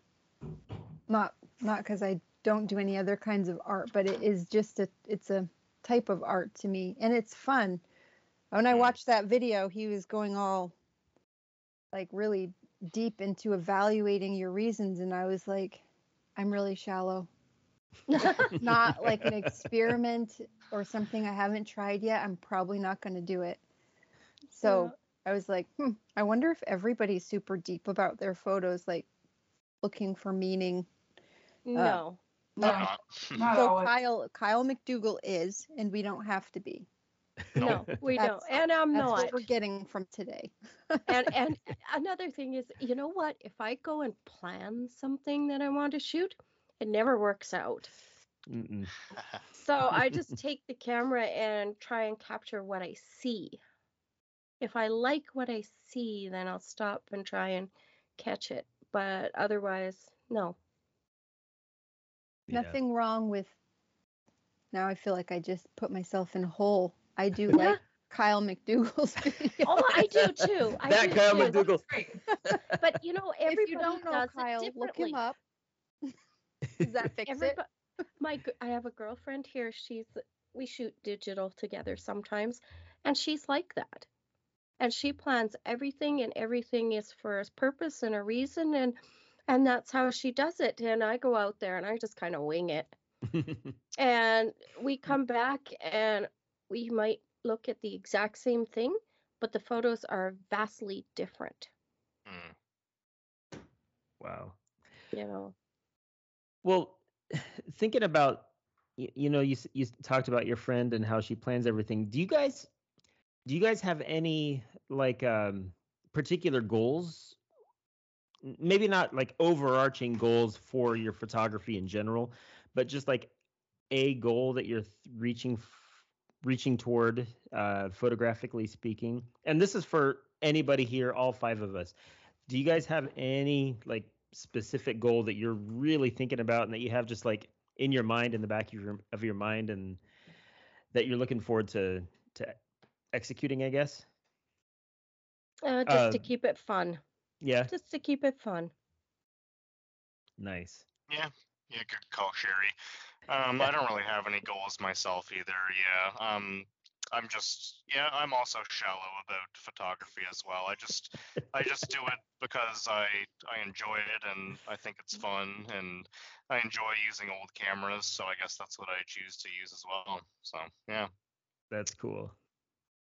not not because I don't do any other kinds of art, but it is just a it's a type of art to me, and it's fun. When I
Mm.
watched that video, he was going all like really deep into evaluating your reasons, and I was like, I'm really shallow. (laughs) Not like an experiment or something I haven't tried yet. I'm probably not going to do it. So I was like, hmm, I wonder if everybody's super deep about their photos, like looking for meaning.
no.
No,
I'm not.
not
So. (laughs) Kyle Kyle McDougall is, and we don't have to be.
No, we don't. And I'm
That's
not.
what we're getting from today.
and (laughs) and another thing is, you know what? If I go and plan something that I want to shoot, it never works out. (laughs) So I just (laughs) take the camera and try and capture what I see. If I like what I see, then I'll stop and try and catch it. But otherwise, no.
Yeah.
Nothing wrong with. Now I feel like I just put myself in a hole. I do
Yeah.
like Kyle McDougall's (laughs) video.
Oh, I do too. I
That
do
Kyle
too.
McDougall.
But you know, everybody (laughs)
if you don't know
does
Kyle, look him up. (laughs) Does that fix it?
Everybody, my g- I have a girlfriend here. She's we shoot digital together sometimes, and she's like that. And she plans everything, and everything is for a purpose and a reason, and and that's how she does it. And I go out there and I just kind of wing it. And we come back and we might look at the exact same thing, but the photos are vastly different.
Mm.
wow.
You know.
Well, (laughs) thinking about y- you know you you talked about your friend and how she plans everything. Do you guys do you guys have any like um particular goals? Maybe not like overarching goals for your photography in general, but just like a goal that you're th- reaching f- reaching toward uh photographically speaking. And this is for anybody here, all five of us. Do you guys have any like specific goal that you're really thinking about and that you have just like in your mind in the back of your of your mind and that you're looking forward to to executing i guess
Uh, just to
Uh,
keep it fun.
yeah
Just to keep it fun.
nice
Yeah. Yeah, good call, Sherry. Um, I don't really have any goals myself either. Yeah. Um, I'm just yeah, I'm also shallow about photography as well. I just I just do it because I I enjoy it and I think it's fun and I enjoy using old cameras, so I guess that's what I choose to use as well. So yeah.
that's cool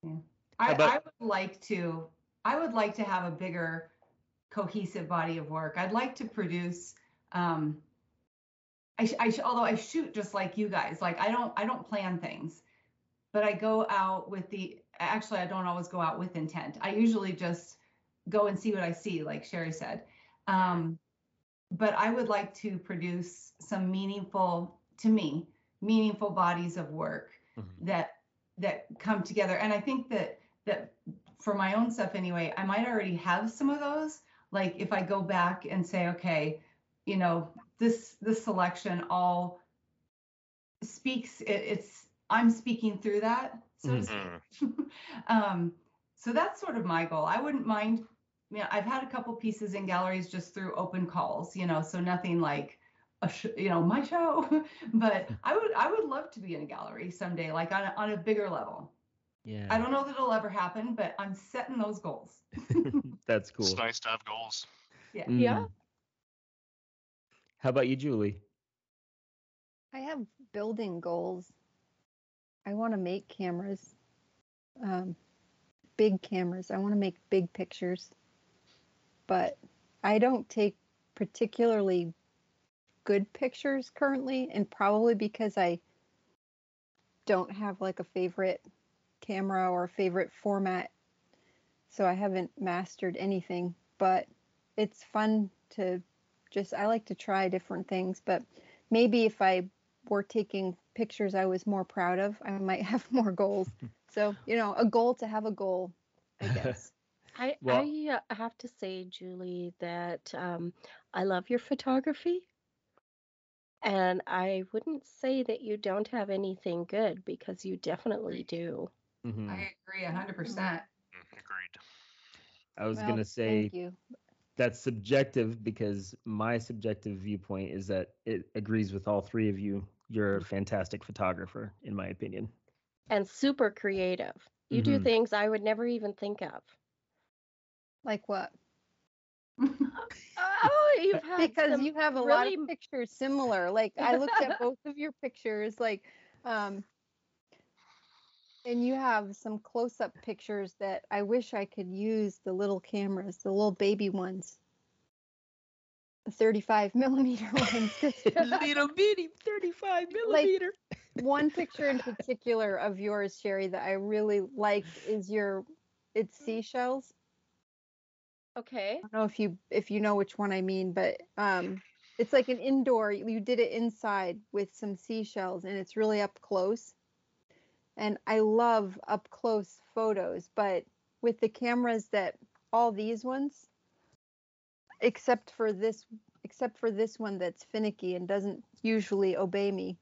Yeah.
I,
about-
I would like to I would like to have a bigger cohesive body of work. I'd like to produce um I, sh- I sh- although I shoot just like you guys, like I don't I don't plan things, but I go out with the actually I don't always go out with intent. I usually just go and see what I see, like Sherry said. Um, but I would like to produce some meaningful, to me, meaningful bodies of work
Mhm.
that that come together. And I think that that for my own stuff anyway, I might already have some of those. Like if I go back and say, okay, you know, this this selection all speaks. It, it's I'm speaking through that, so to
Mhm.
speak.
Mm. (laughs)
um, so that's sort of my goal. I wouldn't mind. You know, I've had a couple pieces in galleries just through open calls. You know, so nothing like a sh- you know my show, (laughs) but I would I would love to be in a gallery someday, like on a, on a bigger level.
yeah
I don't know that it'll ever happen, but I'm setting those goals. (laughs)
that's cool
It's nice to have goals.
Yeah.
Yeah.
How about you julie
I have building goals. I want to make cameras, um, big cameras. I want to make big pictures, but I don't take particularly good pictures currently, and probably because I don't have like a favorite camera or favorite format. So I haven't mastered anything, but it's fun to just, I like to try different things, but maybe if I were taking pictures I was more proud of, I might (laughs) have more goals. (laughs) So, you know, a goal to have a goal, I (laughs) guess.
I
Well-
I uh, have to say, Julie, that um, I love your photography, and I wouldn't say that you don't have anything good because you definitely do.
Mhm.
I agree 100%.
Mm, Agreed.
I was
Well,
gonna say
Thank you.
That's subjective because my subjective viewpoint is that it agrees with all three of you. You're a fantastic photographer, in my opinion.
And super creative. You do
Mhm.
things I would never even think of.
Like what? (laughs)
Oh, you've had
because you have a lot of pictures similar. Like I looked at (laughs) both of your pictures, like um and you have some close-up pictures that I wish I could use the little cameras, the little baby ones. The 35 (laughs) millimeter ones. (laughs)
Little bitty 35 millimeter.
one (laughs) picture in particular of yours, Sherry, that I really like is your it's seashells.
Okay.
I don't know if you if you know which one I mean, but um, it's like an indoor. You did it inside with some seashells, and it's really up close. And I love up close photos, but with the cameras that all these ones, except for this, except for this one that's finicky and doesn't usually obey me,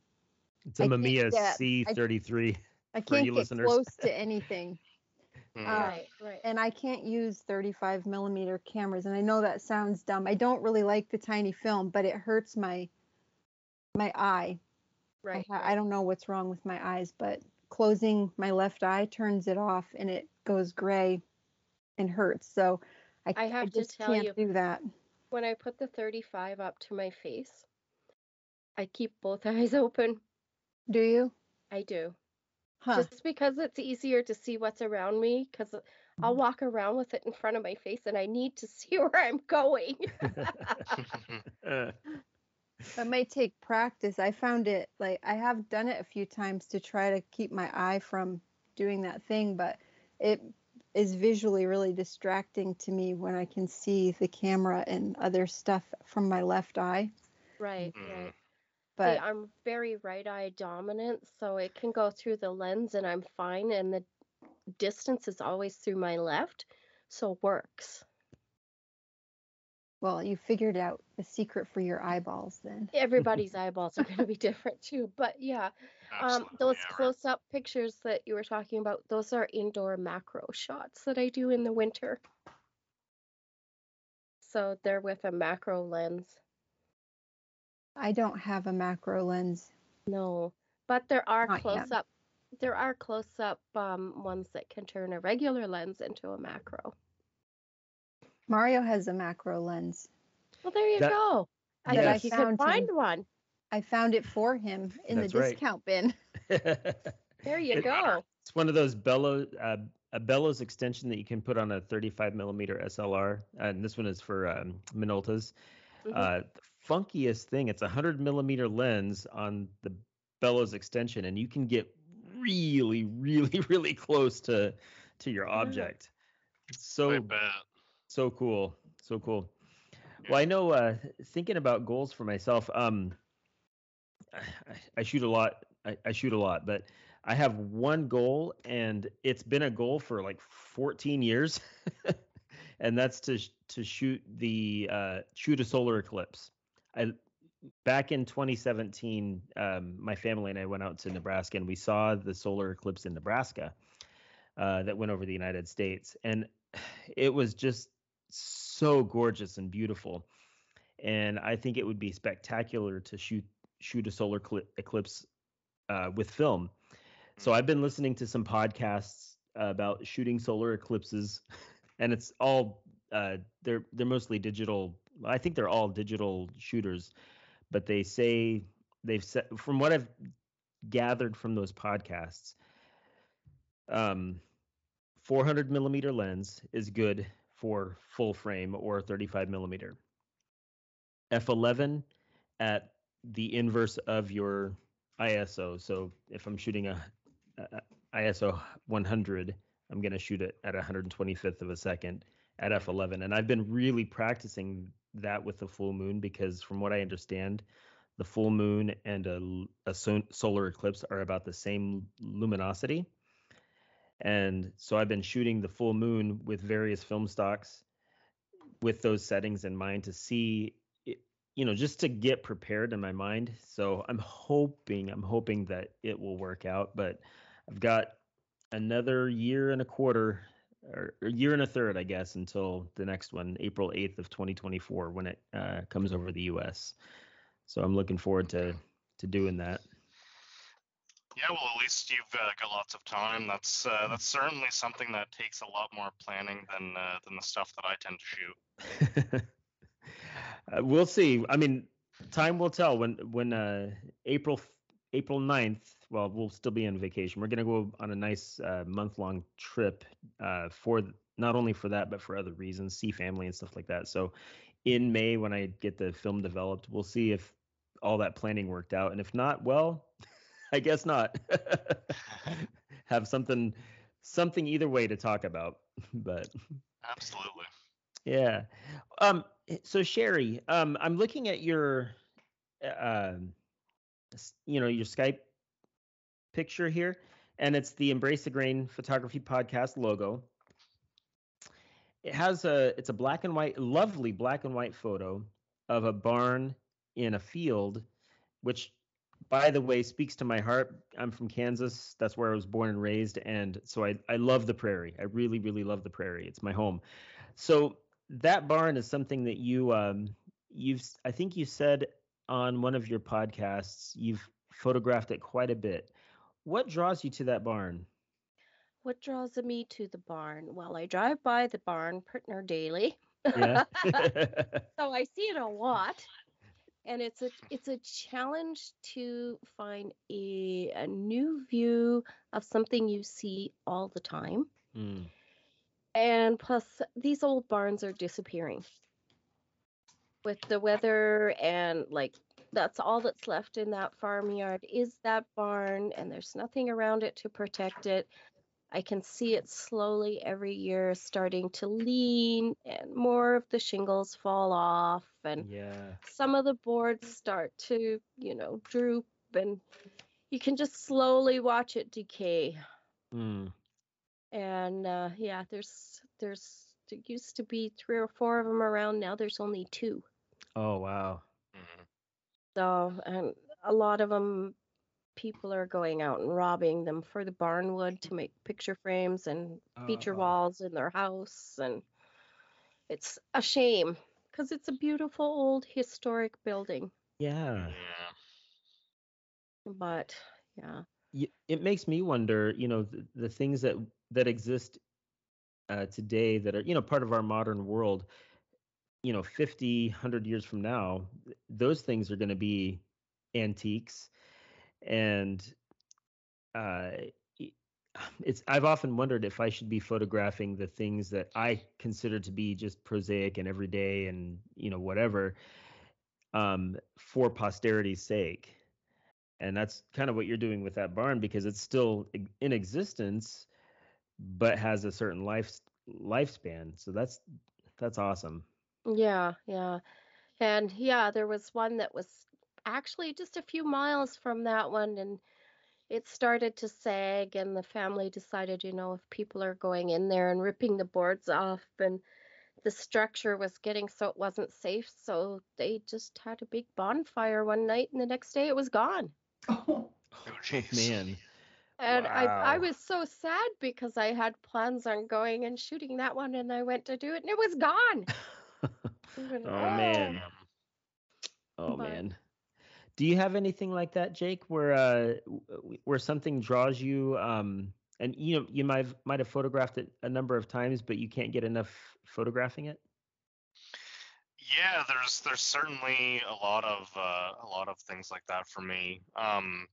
It's a
I can't
Mamiya C33.
I
For
can't
you
get
listeners.
close to (laughs) anything.
Mm.
Uh,
right, right.
and I can't use 35 millimeter cameras. And I know that sounds dumb. I don't really like the tiny film, but it hurts my my eye.
right,
I,
right.
I don't know what's wrong with my eyes, but closing my left eye turns it off, and it goes gray and hurts. So I,
I have to
just
tell
can't
you-
do that.
When I put the 35 up to my face, I keep both (laughs) eyes open.
Do you?
I do.
Huh?
Just because it's easier to see what's around me, because. I'll mm. walk around with it in front of my face and I need to (laughs) see where I'm going. (laughs)
Uh.
That might take practice. I found it like I have done it a few times to try to keep my eye from doing that thing, but it is visually really distracting to me when I can see the camera and other stuff from my left eye.
right,
Mm.
right.
But
See, I'm very right eye dominant, so it can go through the lens and I'm fine, and the distance is always through my left, so works.
Well, you figured out the secret for your eyeballs then.
Everybody's (laughs) eyeballs are going to be different too, but yeah, um, those
yeah,
close-up pictures that you were talking about, those are indoor macro shots that I do in the winter. So they're with a macro lens.
I don't have a macro lens.
No, but there are
Not yet.
close up. There are close up um, ones that can turn a regular lens into a macro.
Mario has a macro lens.
Well, there you
That-
go. I
Yes.
think you can
Found him.
find one.
I found it for him in
That's
the
right.
discount bin. (laughs)
There you
It-
go.
it's one of those bellows uh, a bellows extension that you can put on a 35 millimeter SLR, and this one is for um, Minoltas.
Mhm.
Uh, the funkiest thing, it's a 100 millimeter lens on the bellows extension, and you can get really, (laughs) really, really close to to your object. It's
I
so
bet.
So cool, so cool. Well, I know. Uh, thinking about goals for myself, um, I, (sighs) I shoot a lot. I, I shoot a lot, but I have one goal, and it's been a goal for like 14 years, (laughs) and that's to to shoot the uh, shoot a solar eclipse. I back in 2017, um, my family and I went out to Nebraska, and we saw the solar eclipse in Nebraska uh, that went over the United States, and (sighs) it was just so gorgeous and beautiful. And I think it would be spectacular to shoot shoot a solar cli- eclipse uh, with film. So I've been listening to some podcasts about shooting solar eclipses, (laughs) and it's all uh, they're they're mostly digital. I think they're all digital shooters, but they say they've said from what I've gathered from those podcasts, um, 400 millimeter lens is good for full frame or 35 millimeter. F11 at the inverse of your ISO. So if I'm shooting a, a ISO 100, I'm going to shoot it at 125th of a second at f11. And I've been really practicing that with the full moon because, from what I understand, the full moon and a, a solar eclipse are about the same luminosity. And so I've been shooting the full moon with various film stocks with those settings in mind to see you know just to get prepared in my mind. So i'm hoping i'm hoping that it will work out but i've got another year and a quarter or a year and a third i guess until the next one april 8th of 2024 when it uh, comes over the us so i'm looking forward to to doing that
yeah, well, at least you've uh, got lots of time. That's uh, that's certainly something that takes a lot more planning than uh, than the stuff that I tend to
shoot. (laughs) Uh, we'll see. I mean, time will tell. When when uh, April April 9th, well, we'll still be on vacation. We're gonna go on a nice uh, month long trip for not only for that but for other reasons, see family and stuff like that. So, in May when I get the film developed, we'll see if all that planning worked out, and if not, well. (laughs) I guess not. (laughs) Have something something either way to talk about, but
absolutely.
Yeah. Um so Sherry, um I'm looking at your uh, you know, your Skype picture here and it's the Embrace the Grain Photography Podcast logo. It has a it's a black and white lovely black and white photo of a barn in a field which by the way, speaks to my heart. I'm from Kansas. That's where I was born and raised, and so I I love the prairie. I really really love the prairie. It's my home. So that barn is something that you um you've I think you said on one of your podcasts you've photographed it quite a bit. What draws you to that barn?
What draws me to the barn? Well, I drive by the barn pretty daily.
Yeah. (laughs)
so I see it a lot and it's a it's a challenge to find a, a new view of something you see all the time.
Mm.
and plus these old barns are disappearing with the weather and like that's all that's left in that farmyard is that barn and there's nothing around it to protect it. I can see it slowly every year starting to lean and more of the shingles fall off and
yeah.
some of the boards start to, you know, droop and you can just slowly watch it decay.
Mm.
And uh, yeah, there's there's there used to be three or four of them around. Now there's only two.
Oh wow.
Mm-hmm.
So and a lot of them people are going out and robbing them for the barnwood to make picture frames and feature uh, walls in their house and it's a shame because it's a beautiful old historic building.
Yeah.
But yeah.
It makes me wonder you know the, the things that that exist uh, today that are you know part of our modern world you know 50 100 years from now those things are going to be antiques and uh, it's I've often wondered if I should be photographing the things that I consider to be just prosaic and everyday and you know whatever um, for posterity's sake. And that's kind of what you're doing with that barn because it's still in existence, but has a certain life lifespan. So that's that's awesome.
Yeah, yeah. And yeah, there was one that was actually just a few miles from that one and it started to sag and the family decided you know if people are going in there and ripping the boards off and the structure was getting so it wasn't safe so they just had a big bonfire one night and the next day it was gone
oh,
oh man
and wow. I, I was so sad because I had plans on going and shooting that one and I went to do it and it was gone. (laughs)
oh, oh, man. Oh but, man. Do you have anything like that, Jake, where uh, where something draws you, um, and you know you might have, might have photographed it a number of times, but you can't get enough photographing it?
Yeah, there's there's certainly a lot of uh, a lot of things like that for me. Um,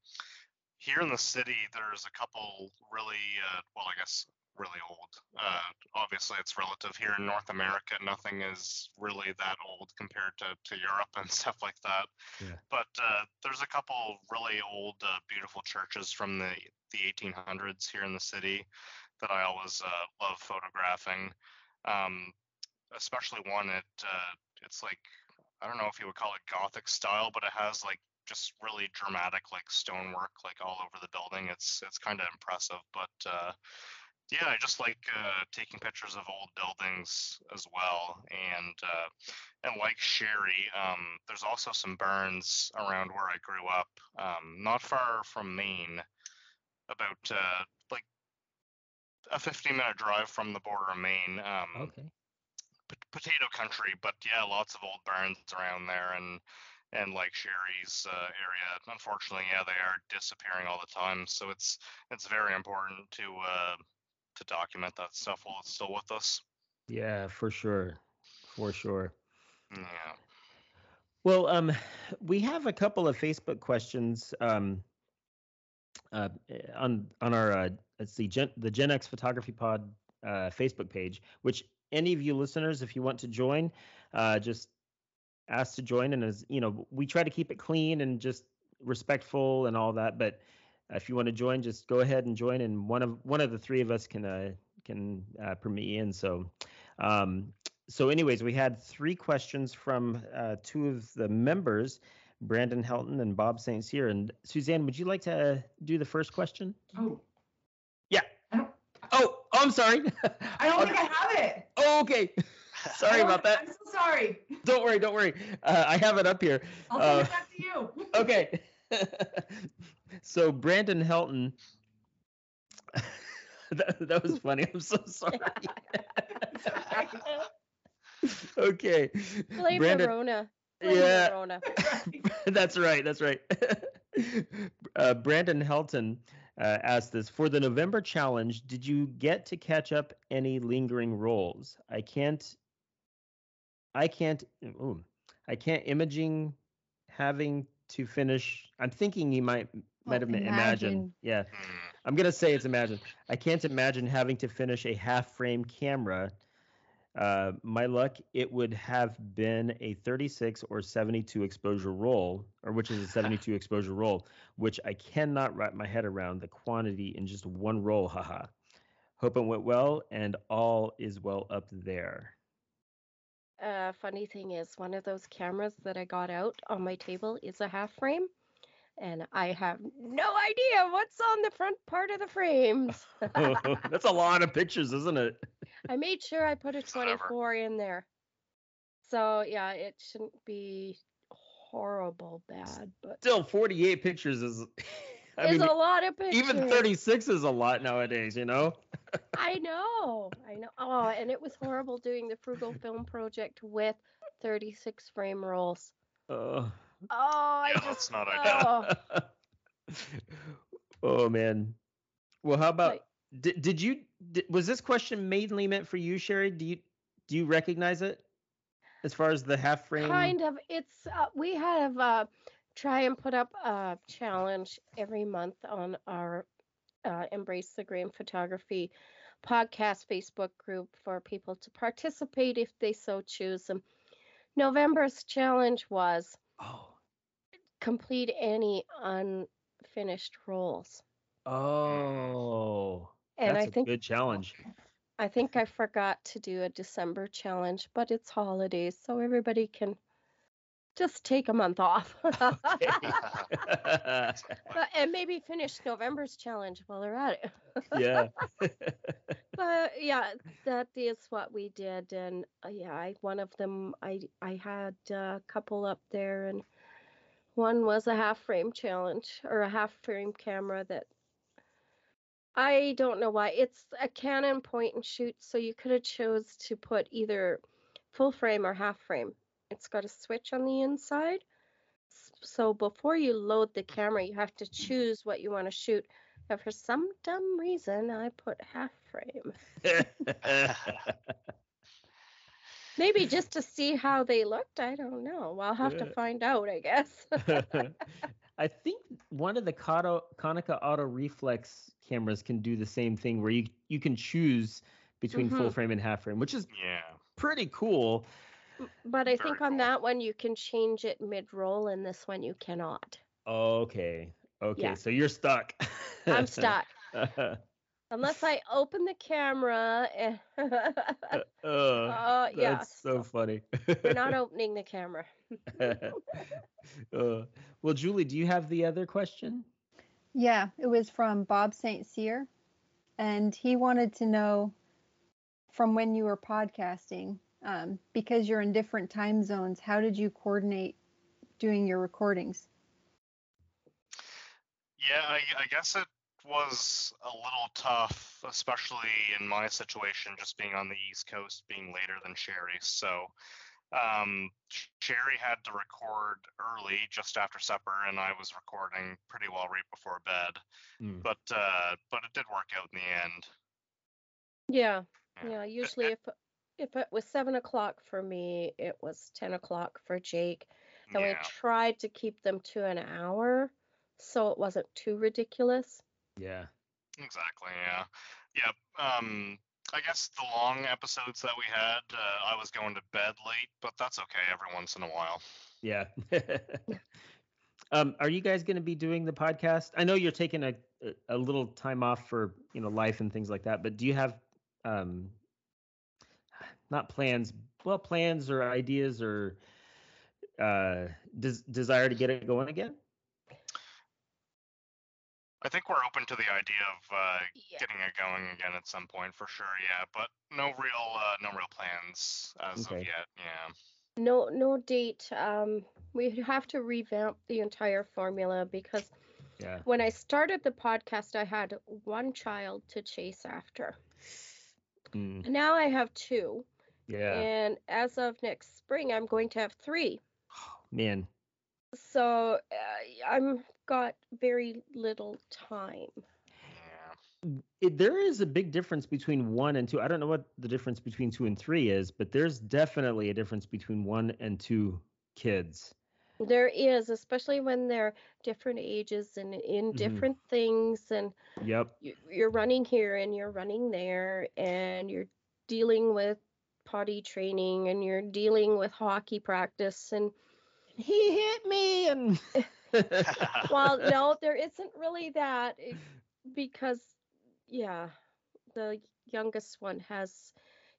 here in the city, there's a couple really uh, well, I guess really old. Uh, obviously, it's relative. Here in North America, nothing is really that old compared to, to Europe and (laughs) stuff like that.
Yeah.
But uh, there's a couple really old, uh, beautiful churches from the, the 1800s here in the city that I always uh, love photographing. Um, especially one at uh, it's like I don't know if you would call it Gothic style, but it has like just really dramatic like stonework like all over the building. It's it's kind of impressive, but uh, yeah, I just like uh, taking pictures of old buildings as well, and uh, and like Sherry, um, there's also some burns around where I grew up, um, not far from Maine, about uh, like a 15 minute drive from the border of Maine. Um,
Okay.
p- potato country, but yeah, lots of old barns around there, and and like Sherry's uh, area, unfortunately, yeah, they are disappearing all the time. So it's it's very important to uh, to document that stuff while it's still with us.
Yeah, for sure. For sure.
Yeah.
Well, um, we have a couple of Facebook questions um, uh, on on our uh, let's see, Gen, the Gen X Photography Pod uh, Facebook page. Which any of you listeners, if you want to join, uh, just ask to join. And as you know, we try to keep it clean and just respectful and all that. But if you want to join, just go ahead and join, and one of one of the three of us can uh, can uh, permit you in. So. Um, so anyways we had three questions from uh, two of the members brandon helton and bob st cyr and suzanne would you like to uh, do the first question
Oh,
yeah oh, oh i'm sorry
I don't think (laughs) I have it.
oh, okay (laughs) sorry about that
I'm so sorry.
don't worry don't worry uh, i have it up here
I'll
Uh,
send it back to you.
okay (laughs) so brandon helton (laughs) that, that was funny i'm so sorry (laughs) okay
Play
brandon
the Rona. Blame
Yeah.
the Rona. (laughs)
that's right. That's right. uh, Brandon Helton uh, asked this for the November challenge. Did you get to catch up any lingering rolls? I can't. I can't. Ooh, I can't imaging having to finish. I'm thinking he might might have meant imagine.
imagine.
Yeah. I'm gonna say it's imagine. I can't imagine having to finish a half frame camera. Uh, my luck, it would have been a 36 or 72 exposure roll, or which is a 72 (laughs) exposure roll, which I cannot wrap my head around the quantity in just one roll. Haha. Hope it went well and all is well up there.
Uh, funny thing is, one of those cameras that I got out on my table is a half frame, and I have no idea what's on the front part of the frames. (laughs)
That's a lot of pictures, isn't it?
I made sure I put a
Clever.
24 in there. So yeah, it shouldn't be horrible bad, but
Still, 48 pictures is. (laughs) I
there's
mean,
a lot of pictures.
even 36 is a lot nowadays, you know? (laughs)
I know, I know. Oh, and it was horrible doing the Frugal Film Project with 36 frame rolls.
Uh,
Oh, I
Yeah,
just
that's not ideal.
oh, (laughs) (laughs)
oh man. Well, how about did, did you did, was this question mainly meant for you, Sherry? Do you do you recognize it as far as the half frame?
kind of. It's uh, we have uh, try and put up a challenge every month on our uh, Embrace the Grain Photography podcast Facebook group for people to participate if they so choose. And November's challenge was
Oh.
complete any unfinished rolls.
Oh.
And
that's
I
a
think
good challenge.
I think I forgot to do a December challenge, but it's holidays, so everybody can just take a month off. (laughs) Uh, (laughs) and maybe finish November's challenge while they're at it.
yeah. (laughs)
but yeah, that is what we did, and uh, yeah, I, one of them I I had a couple up there, and one was a half frame challenge or a half frame camera that I don't know why it's a Canon point and shoot, so you could have chose to put either full frame or half frame. It's got a switch on the inside. So before you load the camera, you have to choose what you want to shoot. And for some dumb reason, I put half frame. (laughs) Maybe just to see how they looked. I don't know. I'll have to find out, I guess. (laughs)
I think one of the Kodo, Konica Auto Reflex cameras can do the same thing where you you can choose between full
Mhm.
frame and half frame, which is
yeah.
pretty cool.
But I
Very
think on
cool.
that one you can change it mid roll, and this one you cannot.
Okay. Okay.
Yeah.
So you're stuck.
I'm (laughs) stuck. Unless I open the camera. And
uh, (laughs)
uh, yeah.
That's so funny.
We're not (laughs) opening the camera.
uh, well, Julie, do you have the other question?
Yeah, it was from Bob St. Cyr. and he wanted to know from when you were podcasting, um, because you're in different time zones, how did you coordinate doing your recordings?
Yeah, I, I guess it was a little tough, especially in my situation, just being on the East Coast, being later than Sherry. So um, Sherry had to record early, just after supper, and I was recording pretty well right before bed.
Mm.
But uh, but it did work out in the end.
Yeah,
Yeah.
yeah. Usually, if if it was seven o'clock for me, it was ten o'clock for Jake, and we tried to keep them to an hour, so it wasn't too ridiculous.
Yeah.
exactly. Yeah, yeah. Um, I guess the long episodes that we had, uh, I was going to bed late, but that's okay every once in a while.
Yeah. (laughs) um, are you guys going to be doing the podcast? I know you're taking a a- a little time off for you know life and things like that, but do you have um, not plans? Well, plans or ideas or uh, des- desire to get it going again?
I think we're open to the idea of uh,
Yeah.
getting it going again at some point for sure. Yeah, but no real uh, no real plans as
Okay.
of yet. Yeah.
No, no date. Um, we have to revamp the entire formula because
Yeah.
when I started the podcast, I had one child to chase after.
Mm,
Now I have two,
yeah.
and as of next spring, I'm going to have three. (gasps)
Man.
So uh, I'm got very little time.
Yeah.
It, there is a big difference between one and two. I don't know what the difference between two and three is, but there's definitely a difference between one and two kids.
There is, especially when they're different ages and in
Mhm.
different things, and
Yep.
you, you're running here and you're running there, and you're dealing with potty training and you're dealing with hockey practice and
He hit me and (laughs)
well no there isn't really that eh, because yeah the youngest one has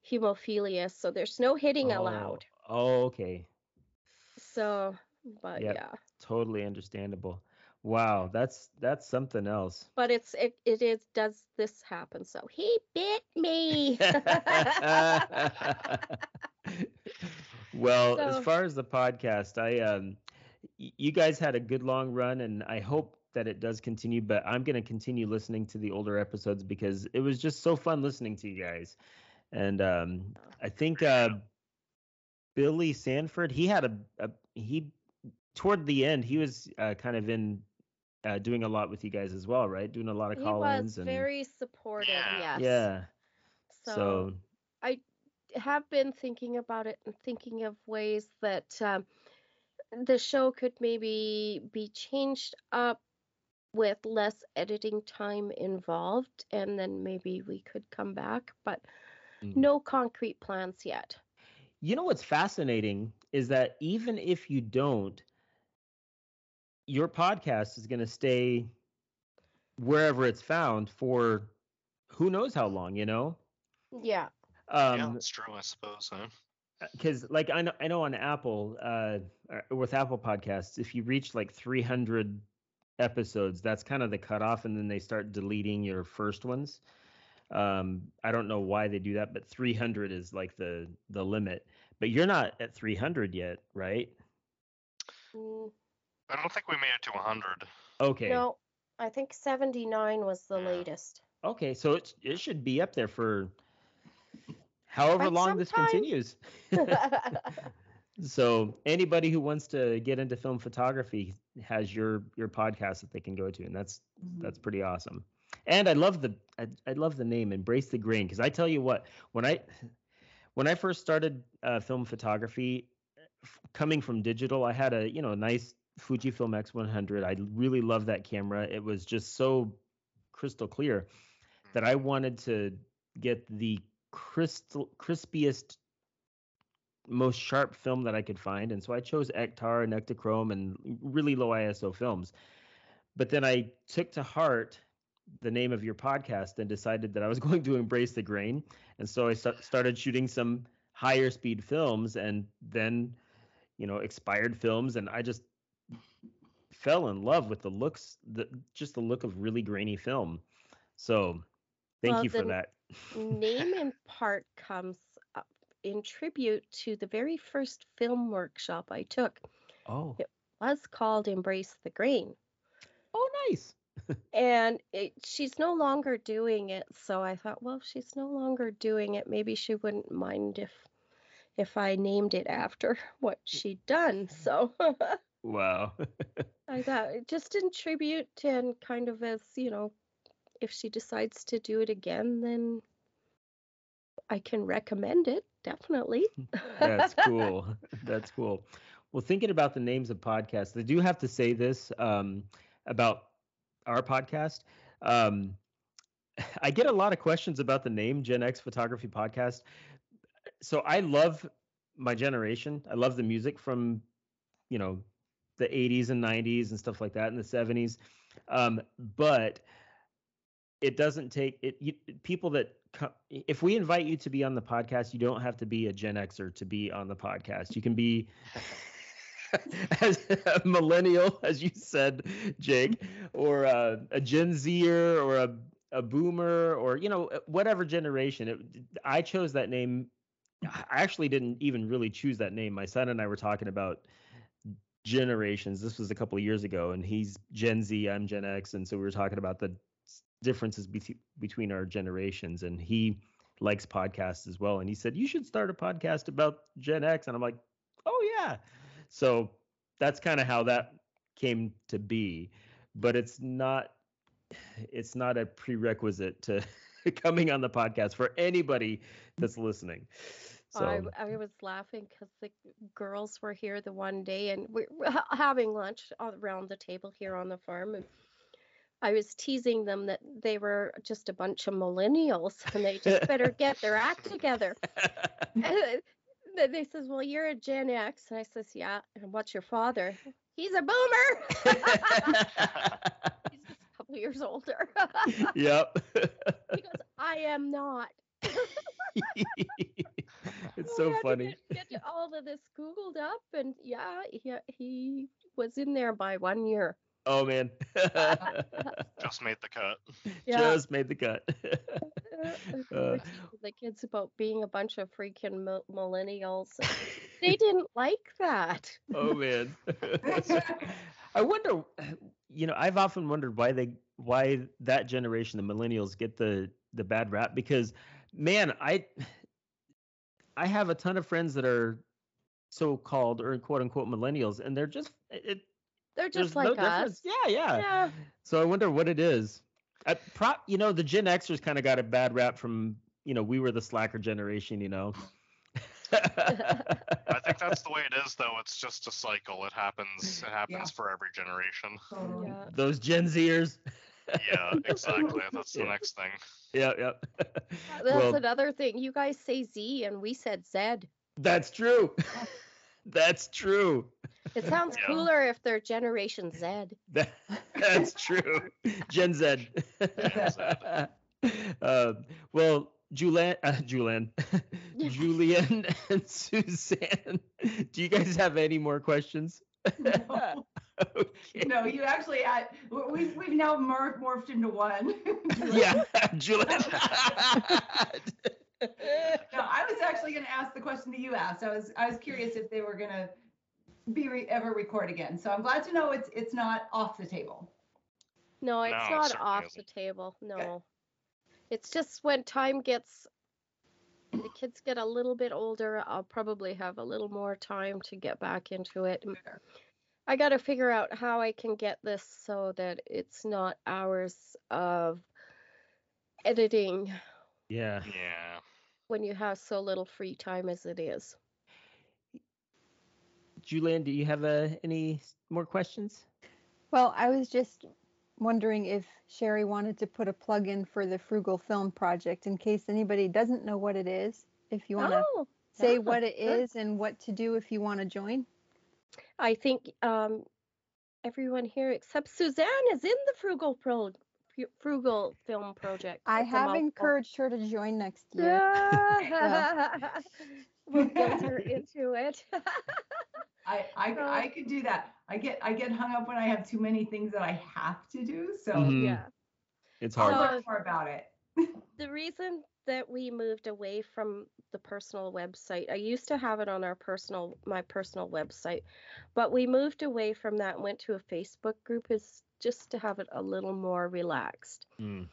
hemophilia so there's no hitting allowed
Oh, okay.
so but
Yep.
yeah
Totally understandable. Wow, that's that's something else.
but it's it, it is does this happen so he bit me (laughs)
well,
So-
as far as the podcast, I um y- you guys had a good long run and I hope that it does continue, but I'm going to continue listening to the older episodes because it was just so fun listening to you guys. And um I think uh Billy Sanford, he had a, a he toward the end, he was uh, kind of in uh, doing a lot with you guys as well, right? Doing a lot of
he
call-ins
was
and
very supportive
Yeah.
yes
yeah.
so,
so
have been thinking about it and thinking of ways that um, the show could maybe be changed up with less editing time involved and then maybe we could come back but
Mm.
no concrete plans yet
You know what's fascinating is that even if you don't, your podcast is going to stay wherever it's found for who knows how long, you know?
yeah
yeah,
Um,
that's true. I suppose. Huh?
because like I know, I know on Apple, uh, with Apple Podcasts, if you reach like 300 episodes, that's kind of the cutoff, and then they start deleting your first ones. Um, I don't know why they do that, but 300 is like the the limit. But you're not at 300 yet, right?
Mm,
I don't think we made it to 100.
Okay.
no i think 79 was the
Yeah.
latest
Okay, so it it should be up there for however
Quite
long
some
this continues. (laughs) So anybody who wants to get into film photography has your your podcast that they can go to, and that's
Mhm.
that's pretty awesome. And I love the I, I love the name Embrace the Grain because I tell you what when I when I first started uh, film photography, f- coming from digital, I had a you know a nice Fujifilm X100. I really loved that camera. It was just so crystal clear that I wanted to get the crystal crispiest most sharp film that I could find, and so I chose Ektar and Ektachrome and really low ISO films. But then I took to heart the name of your podcast and decided that I was (laughs) going to embrace the grain, and so I sta- started shooting some higher speed films, and then you know expired films, and I just fell in love with the looks, the just the look of really grainy film. So Thank
Well,
you for that.
Name (laughs) in part comes up in tribute to the very first film workshop I took.
Oh,
It was called Embrace the Grain.
oh, nice. (laughs)
and it, she's no longer doing it so i thought well if she's no longer doing it maybe she wouldn't mind if if i named it after (laughs) what she'd done so
Wow. (laughs)
i thought just in tribute and kind of as you know if she decides to do it again then i can recommend it definitely
That's cool. (laughs) That's cool. Well, thinking about the names of podcasts, I do have to say this um, about our podcast. Um, (laughs) I get a lot of questions about the name Gen X Photography Podcast. So I love my generation. I love the music from, you know, the 80s and 90s and stuff like that in the 70s. Um, but it doesn't take it you, people that co- if we invite you to be on the podcast you don't have to be a gen xer to be on the podcast. You can be (laughs) as a millennial as you said jake or a, a gen zer or a, a boomer or you know whatever generation. It, i chose that name. I actually didn't even really choose that name. My son and i were talking about generations this was a couple of years ago and he's gen z i'm gen x and so we were talking about the differences be- between our generations and he likes podcasts as well and he said you should start a podcast about gen x and i'm like oh yeah. So that's kind of how that came to be but it's not it's not a prerequisite to (laughs) coming on the podcast for anybody that's listening so
I, I was laughing because the girls were here the one day and we we're having lunch around the table here on the farm. And I was teasing them that they were just a bunch of millennials and they just better (laughs) get their act together. (laughs) (laughs) And they says, "Well, you're a Gen X," and I says, "Yeah." And what's your father? He's a boomer. He's just a couple years older.
yep
he goes, "I am not." (laughs)
it's so
had
funny
Get, get all of this googled up, and yeah, he he was in there by one year.
oh man (laughs) (laughs)
Just made the cut.
Yeah.
just made the cut
Uh, we were teaching the kids about being a bunch of freaking mil- millennials. they didn't like that.
oh man i wonder you know i've often wondered why they why that generation the millennials get the the bad rap because man i i have a ton of friends that are so called or quote unquote millennials and they're just eh, it
They're
there's
just
no
like
difference
us.
yeah yeah
Yeah.
so i wonder what it is I, pro, you know the gen xers kind of got a bad rap from you know we were the slacker generation you know (laughs)
I think that's the way it is, though. It's just a cycle. It happens. It happens
Yeah.
for every generation.
Totally.
Yeah.
those gen zers
Yeah, (laughs) exactly. That's the
Yeah.
next thing.
yeah yep (laughs)
That's
Well-
another thing. You guys say Z, and we said Z.
That's true. (laughs) That's true.
It sounds
Yeah.
cooler if they're Generation Z.
That, that's true. Gen Z. uh, well, Julian, uh, Julian, Julian, and Suzanne, do you guys have any more questions?
No. (laughs)
okay.
No, you actually had, we've, we've now morphed, morphed into one. (laughs)
Yeah, (laughs) Julian.
No, I was actually going to ask the question that you asked. I was, I was curious if they were going to be re- ever record again. So I'm glad to know it's, it's not off the table.
No, it's
No,
not off
isn't.
the table. No. It's just when time gets the kids get a little bit older, I'll probably have a little more time to get back into it. I got to figure out how I can get this so that it's not hours of editing
yeah.
Yeah.
when you have so little free time as it is.
Julian, do you have uh, any more questions?
Well, I was just wondering if Sherry wanted to put a plug in for the Frugal Film Project in case anybody doesn't know what it is. If you want to
Oh,
say
yeah,
what it is and what to do if you want to join.
I think um, everyone here except Suzanne is in the Frugal Pro Frugal Film Project.
I have encouraged her to join next year.
Yeah. (laughs) (laughs) we'll get her into it. (laughs)
I, I,
So-
I could do that. I get, I get hung up when I have too many things that I have to do. So
Mhm.
yeah.
It's
I'll
hard.
Uh,
learn more about it. (laughs)
the reason that we moved away from the personal website, I used to have it on our personal my personal website, but we moved away from that and went to a Facebook group is just to have it a little more relaxed.
Mm.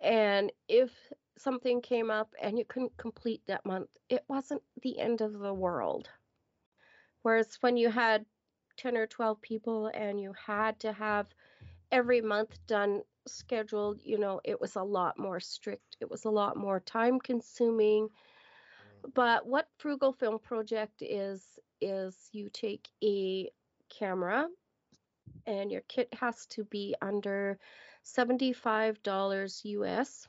And if something came up and you couldn't complete that month, it wasn't the end of the world. Whereas when you had 10 or 12 people and you had to have every month done scheduled, you know, it was a lot more strict. It was a lot more time consuming. Mm. But what Frugal Film Project is, is you take a camera and your kit has to be under $75 US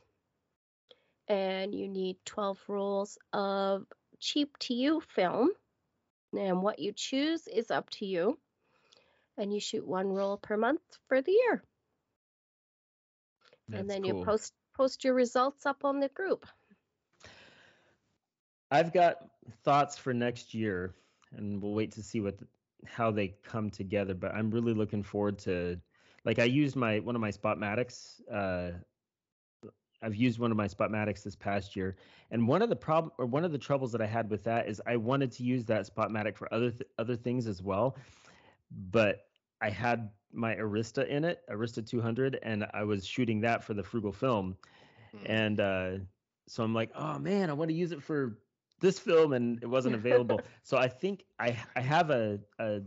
and you need 12 rolls of cheap to you film. And what you choose is up to you. And you shoot one roll per month for the year. and then
cool.
you post post your results up on the group.
I've got thoughts for next year, and we'll wait to see what the, how they come together. But I'm really looking forward to, like, I used my one of my Spotmatics. Uh, I've used one of my Spotmatics this past year, and one of the problem or one of the troubles that I had with that is I wanted to use that Spotmatic for other th- other things as well, but I had my Arista in it, Arista 200, and I was shooting that for the Frugal Film,
Hmm.
and uh, so I'm like, oh man, I want to use it for this film, and it wasn't available. (laughs) so I think I I have a, a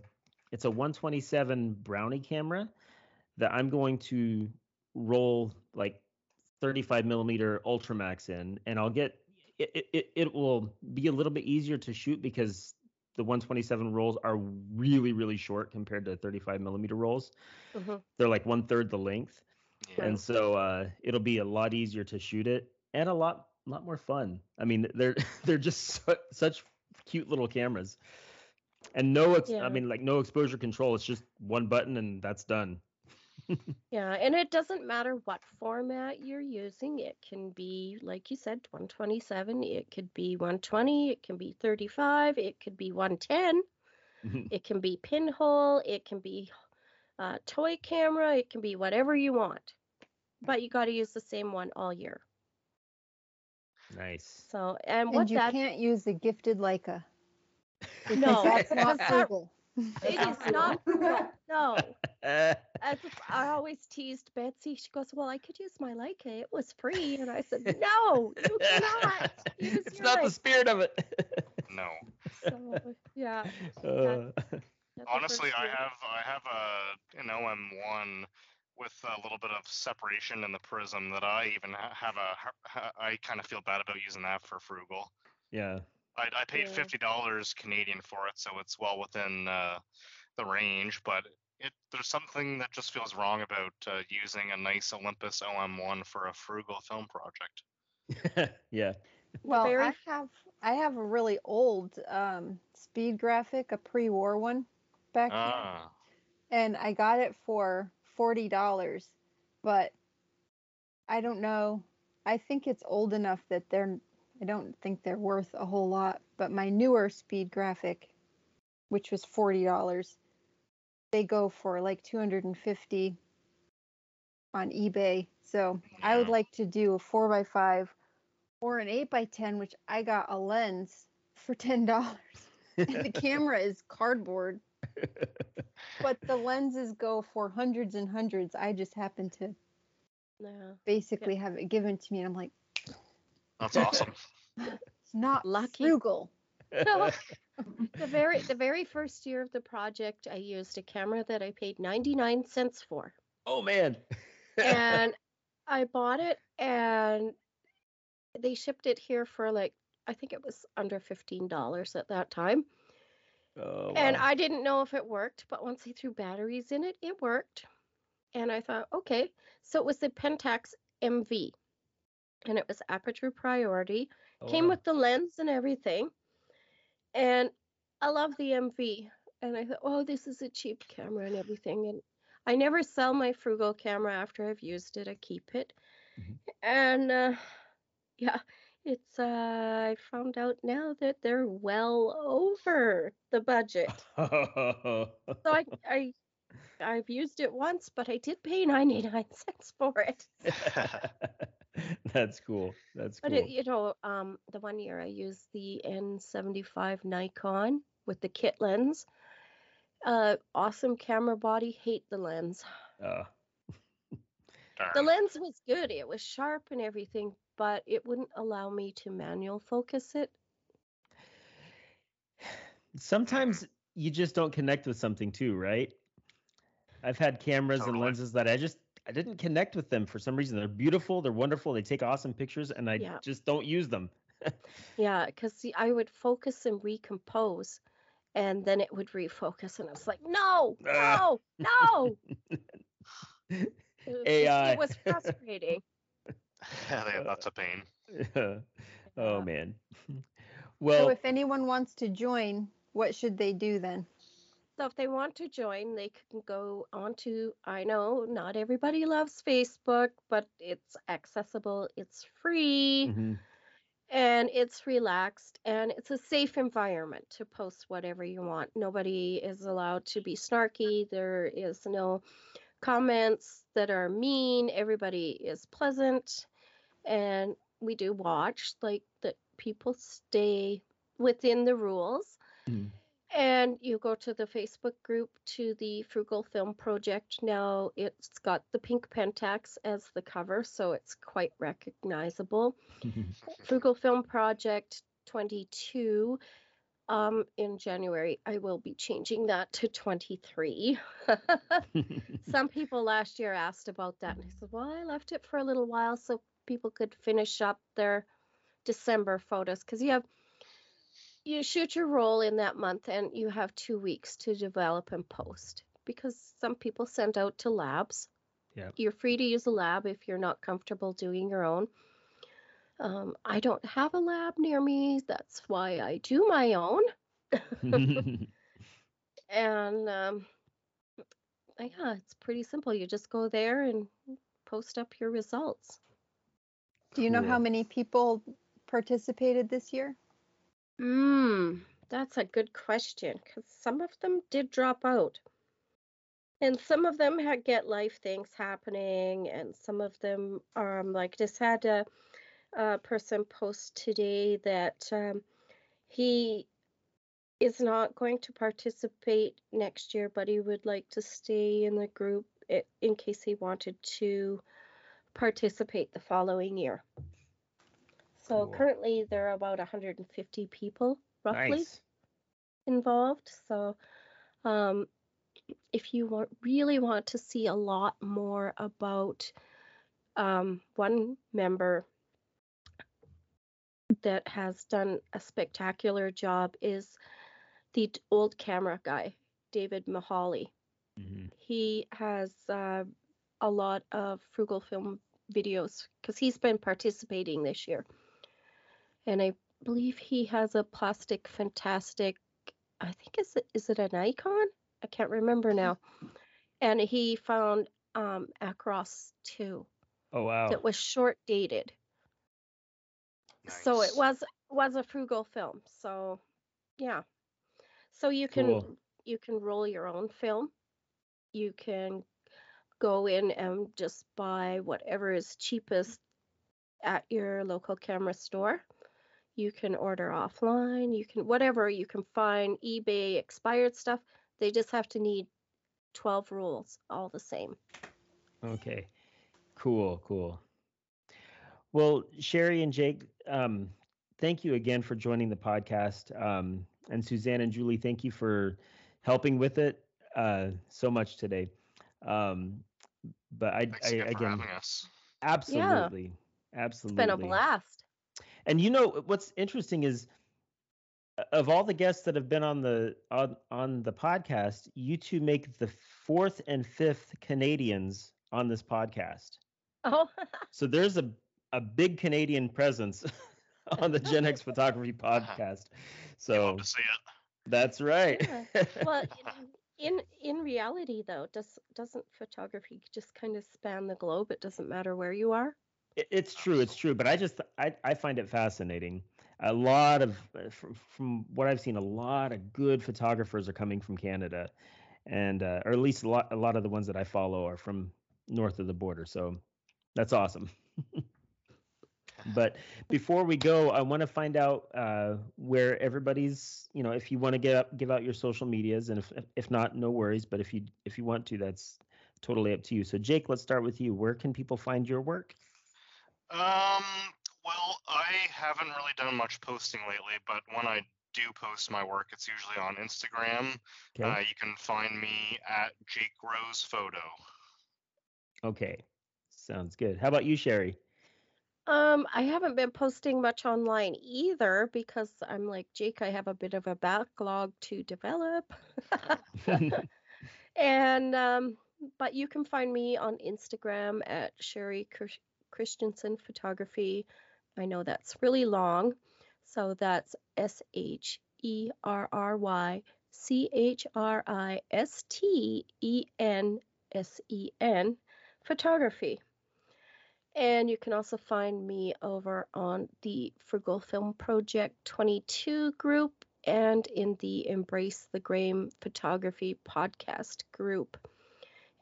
it's a 127 Brownie camera that I'm going to roll like 35 millimeter Ultramax in, and I'll get it, it, it, will be a little bit easier to shoot because the 127 rolls are really really short compared to 35 millimeter rolls.
Mhm.
They're like one third the length
Yeah.
and so uh, it'll be a lot easier to shoot it and a lot lot more fun. I mean, they're (laughs) they're just su- such cute little cameras, and no, ex-
Yeah.
I mean, like no exposure control. It's just one button and that's done. (laughs)
Yeah, and it doesn't matter what format you're using. It can be, like you said, 127, it could be 120, it can be 35, it could be 110, (laughs) it can be pinhole, it can be uh, toy camera, it can be whatever you want. But you got to use the same one all year.
nice.
So, and
And
what
you
that
can't use the gifted Leica.
No,
that's not
because that-
frugal. (laughs)
it is not frugal. (laughs) No. As I always teased Betsy. She goes, "Well, I could use my Leica. It was free." And I said, (laughs) "No, you cannot use
it's
your
not the spirit of it.
No.
So, yeah.
Uh,
that's the
Honestly, I have I have a an OM1 with a little bit of separation in the prism that I even have a I kind of feel bad about using that for frugal.
yeah.
I, I paid
Yeah.
fifty dollars Canadian for it, so it's well within uh, the range. But it there's something that just feels wrong about uh, using a nice Olympus OM1 for a frugal film project. (laughs)
yeah.
Well,
very
I have I have a really old um, speed graphic, a pre-war one back here,
Ah,
and I got it for forty dollars, but I don't know. I think it's old enough that they're. I don't think they're worth a whole lot. But my newer speed graphic, which was forty dollars, they go for like two hundred and fifty on eBay. So I would like to do a four by five or an eight by ten, which I got a lens for ten dollars. and (laughs) the camera is cardboard, (laughs) but the lenses go for hundreds and hundreds. I just happen to
Yeah.
basically have it given to me, and I'm like,
that's awesome.
it's (laughs) not
Lucky.
frugal. (laughs)
No. (laughs) the very the very first year of the project, I used a camera that I paid 99 cents for.
oh man.
and I bought it and they shipped it here for like I think it was under fifteen dollars at that time.
oh,
And
wow.
I didn't know if it worked, but once I threw batteries in it, it worked. And I thought, okay. So it was the Pentax MV. And it was aperture priority.
Oh,
Came
wow.
with the lens and everything. And I love the MV. And I thought, oh, this is a cheap camera and everything. And I never sell my frugal camera after I've used it. I keep it.
Mhm.
And uh, yeah, it's uh, I found out now that they're well over the budget. So I, (laughs) I I've used it once, but I did pay 99 cents for it. (laughs) (laughs) (laughs)
That's cool. That's
But
cool.
it, you know, um, the one year I used the N75 Nikon with the kit lens. Uh, awesome camera body. Hate the lens.
Uh, (laughs)
The lens was good. It was sharp and everything, but it wouldn't allow me to manual focus it.
sometimes you just don't connect with something too, right? I've had cameras and lenses that I just I didn't connect with them for some reason. They're beautiful, they're wonderful, they take awesome pictures, and I
Yeah.
just don't use them. (laughs)
Yeah, because I would focus and recompose, and then it would refocus, and I was like, no,
Ah.
no, no. (laughs) It was
AI.
It was frustrating. (laughs)
Yeah, they, that's a pain.
oh
Yeah.
man.
so if anyone wants to join, what should they do then?
So if they want to join, they can go onto. I know not everybody loves Facebook, but it's accessible, it's free,
mhm.
and it's relaxed, and it's a safe environment to post whatever you want. Nobody is allowed to be snarky. There is no comments that are mean. Everybody is pleasant, and we do watch like that people stay within the rules.
Mhm.
And you go to the Facebook group to the Frugal Film Project. Now it's got the pink Pentax as the cover, so it's quite recognizable. (laughs) Frugal Film Project 22. Um, in January, I will be changing that to 23. (laughs) Some people last year asked about that, and I said, Well, I left it for a little while so people could finish up their December photos because you have you shoot your roll in that month and you have two weeks to develop and post because some people send out to labs.
Yep.
You're free to use a lab if you're not comfortable doing your own. Um, I don't have a lab near me. That's why I do my own. (laughs) (laughs) And um, yeah, it's pretty simple. You just go there and post up your results.
Do you know how many people participated this year?
Hmm, that's a good question because some of them did drop out. And some of them had get life things happening, and some of them um like just had a, a person post today that um, he is not going to participate next year, but he would like to stay in the group in case he wanted to participate the following year. So
Cool.
currently there are about 150 people roughly
nice.
involved. So um, if you want, really want to see a lot more about um, one member that has done a spectacular job is the old camera guy, David Mahali.
Mhm.
He has uh, a lot of frugal film videos because he's been participating this year. And I believe he has a plastic fantastic, I think is it is it an icon? I can't remember now. And he found um Acros 2
Oh wow.
that was short dated. Nice. So it was was a frugal film. So yeah. So you can
Cool.
you can roll your own film. You can go in and just buy whatever is cheapest at your local camera store. You can order offline. You can whatever you can find eBay expired stuff. They just have to need 12 rolls all the same.
Okay. Cool, cool. Well, Sherry and Jake, um, thank you again for joining the podcast. Um, and Suzanne and Julie, thank you for helping with it uh, so much today. Um, but I,
Thanks
I
again for
again,
having us.
absolutely,
It's
absolutely.
been a blast.
And you know what's interesting is uh, of all the guests that have been on the on, on the podcast, you two make the fourth and fifth Canadians on this podcast.
Oh,
So there's a a big Canadian presence (laughs) on the Gen X (laughs) Photography podcast. So
to see it.
that's right.
well, (laughs) in in reality though, does doesn't photography just kind of span the globe? It doesn't matter where you are.
It- it's true, it's true, but I just I, I find it fascinating. A lot of uh, from, from what I've seen, a lot of good photographers are coming from Canada, and uh, or at least a lot a lot of the ones that I follow are from north of the border. So that's awesome. (laughs) But before we go, I want to find out uh, where everybody's. You know, if you want to get up, give out your social medias, and if if not, no worries. But if you if you want to, that's totally up to you. So Jake, let's start with you. Where can people find your work?
Um, well, I haven't really done much posting lately, but when I do post my work, it's usually on Instagram.
Okay.
Uh, you can find me at Jake Rose Photo.
Okay. Sounds good. How about you, Sherry?
Um, I haven't been posting much online either because I'm like Jake, I have a bit of a backlog to develop. (laughs) (laughs) and um, but you can find me on Instagram at Sherry Chris- Christensen Photography. I know that's really long, so that's S H E R R Y C H R I S T E N S E N Photography. And you can also find me over on the Frugal Film Project 22 group and in the Embrace the Grain Photography podcast group.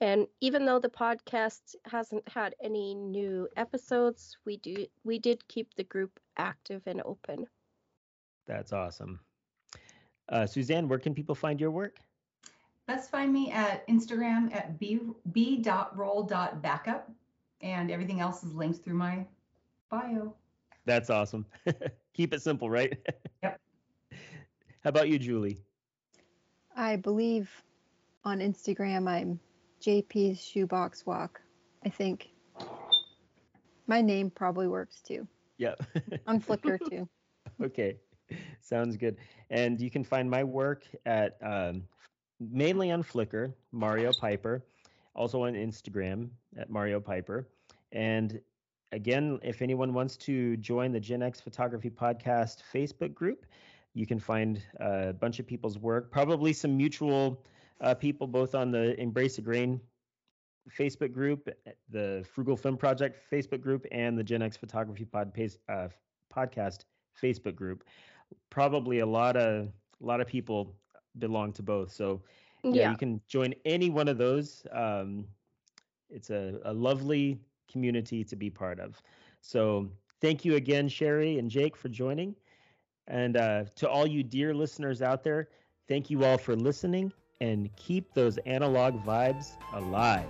And even though the podcast hasn't had any new episodes, we do we did keep the group active and open.
That's awesome. Uh, Suzanne, where can people find your work?
Best find me at Instagram at b b.roll.backup, and everything else is linked through my bio.
That's awesome. (laughs) Keep it simple, right?
Yep. (laughs)
How about you, Julie?
I believe on Instagram I'm JP's Shoebox Walk. I think my name probably works too.
Yep. (laughs)
On Flickr too.
okay. Sounds good. And you can find my work at um, mainly on Flickr, Mario Piper, also on Instagram at Mario Piper. And again, if anyone wants to join the Gen X Photography Podcast Facebook group, you can find a bunch of people's work, probably some mutual uh, people both on the Embrace the Grain Facebook group, the Frugal Film Project Facebook group, and the Gen X Photography Pod, uh, Podcast Facebook group. Probably a lot of a lot of people belong to both. So yeah,
Yeah.
you can join any one of those. Um, it's a, a lovely community to be part of. So thank you again, Sherry and Jake, for joining. And uh, to all you dear listeners out there, thank you all for listening and keep those analog vibes alive.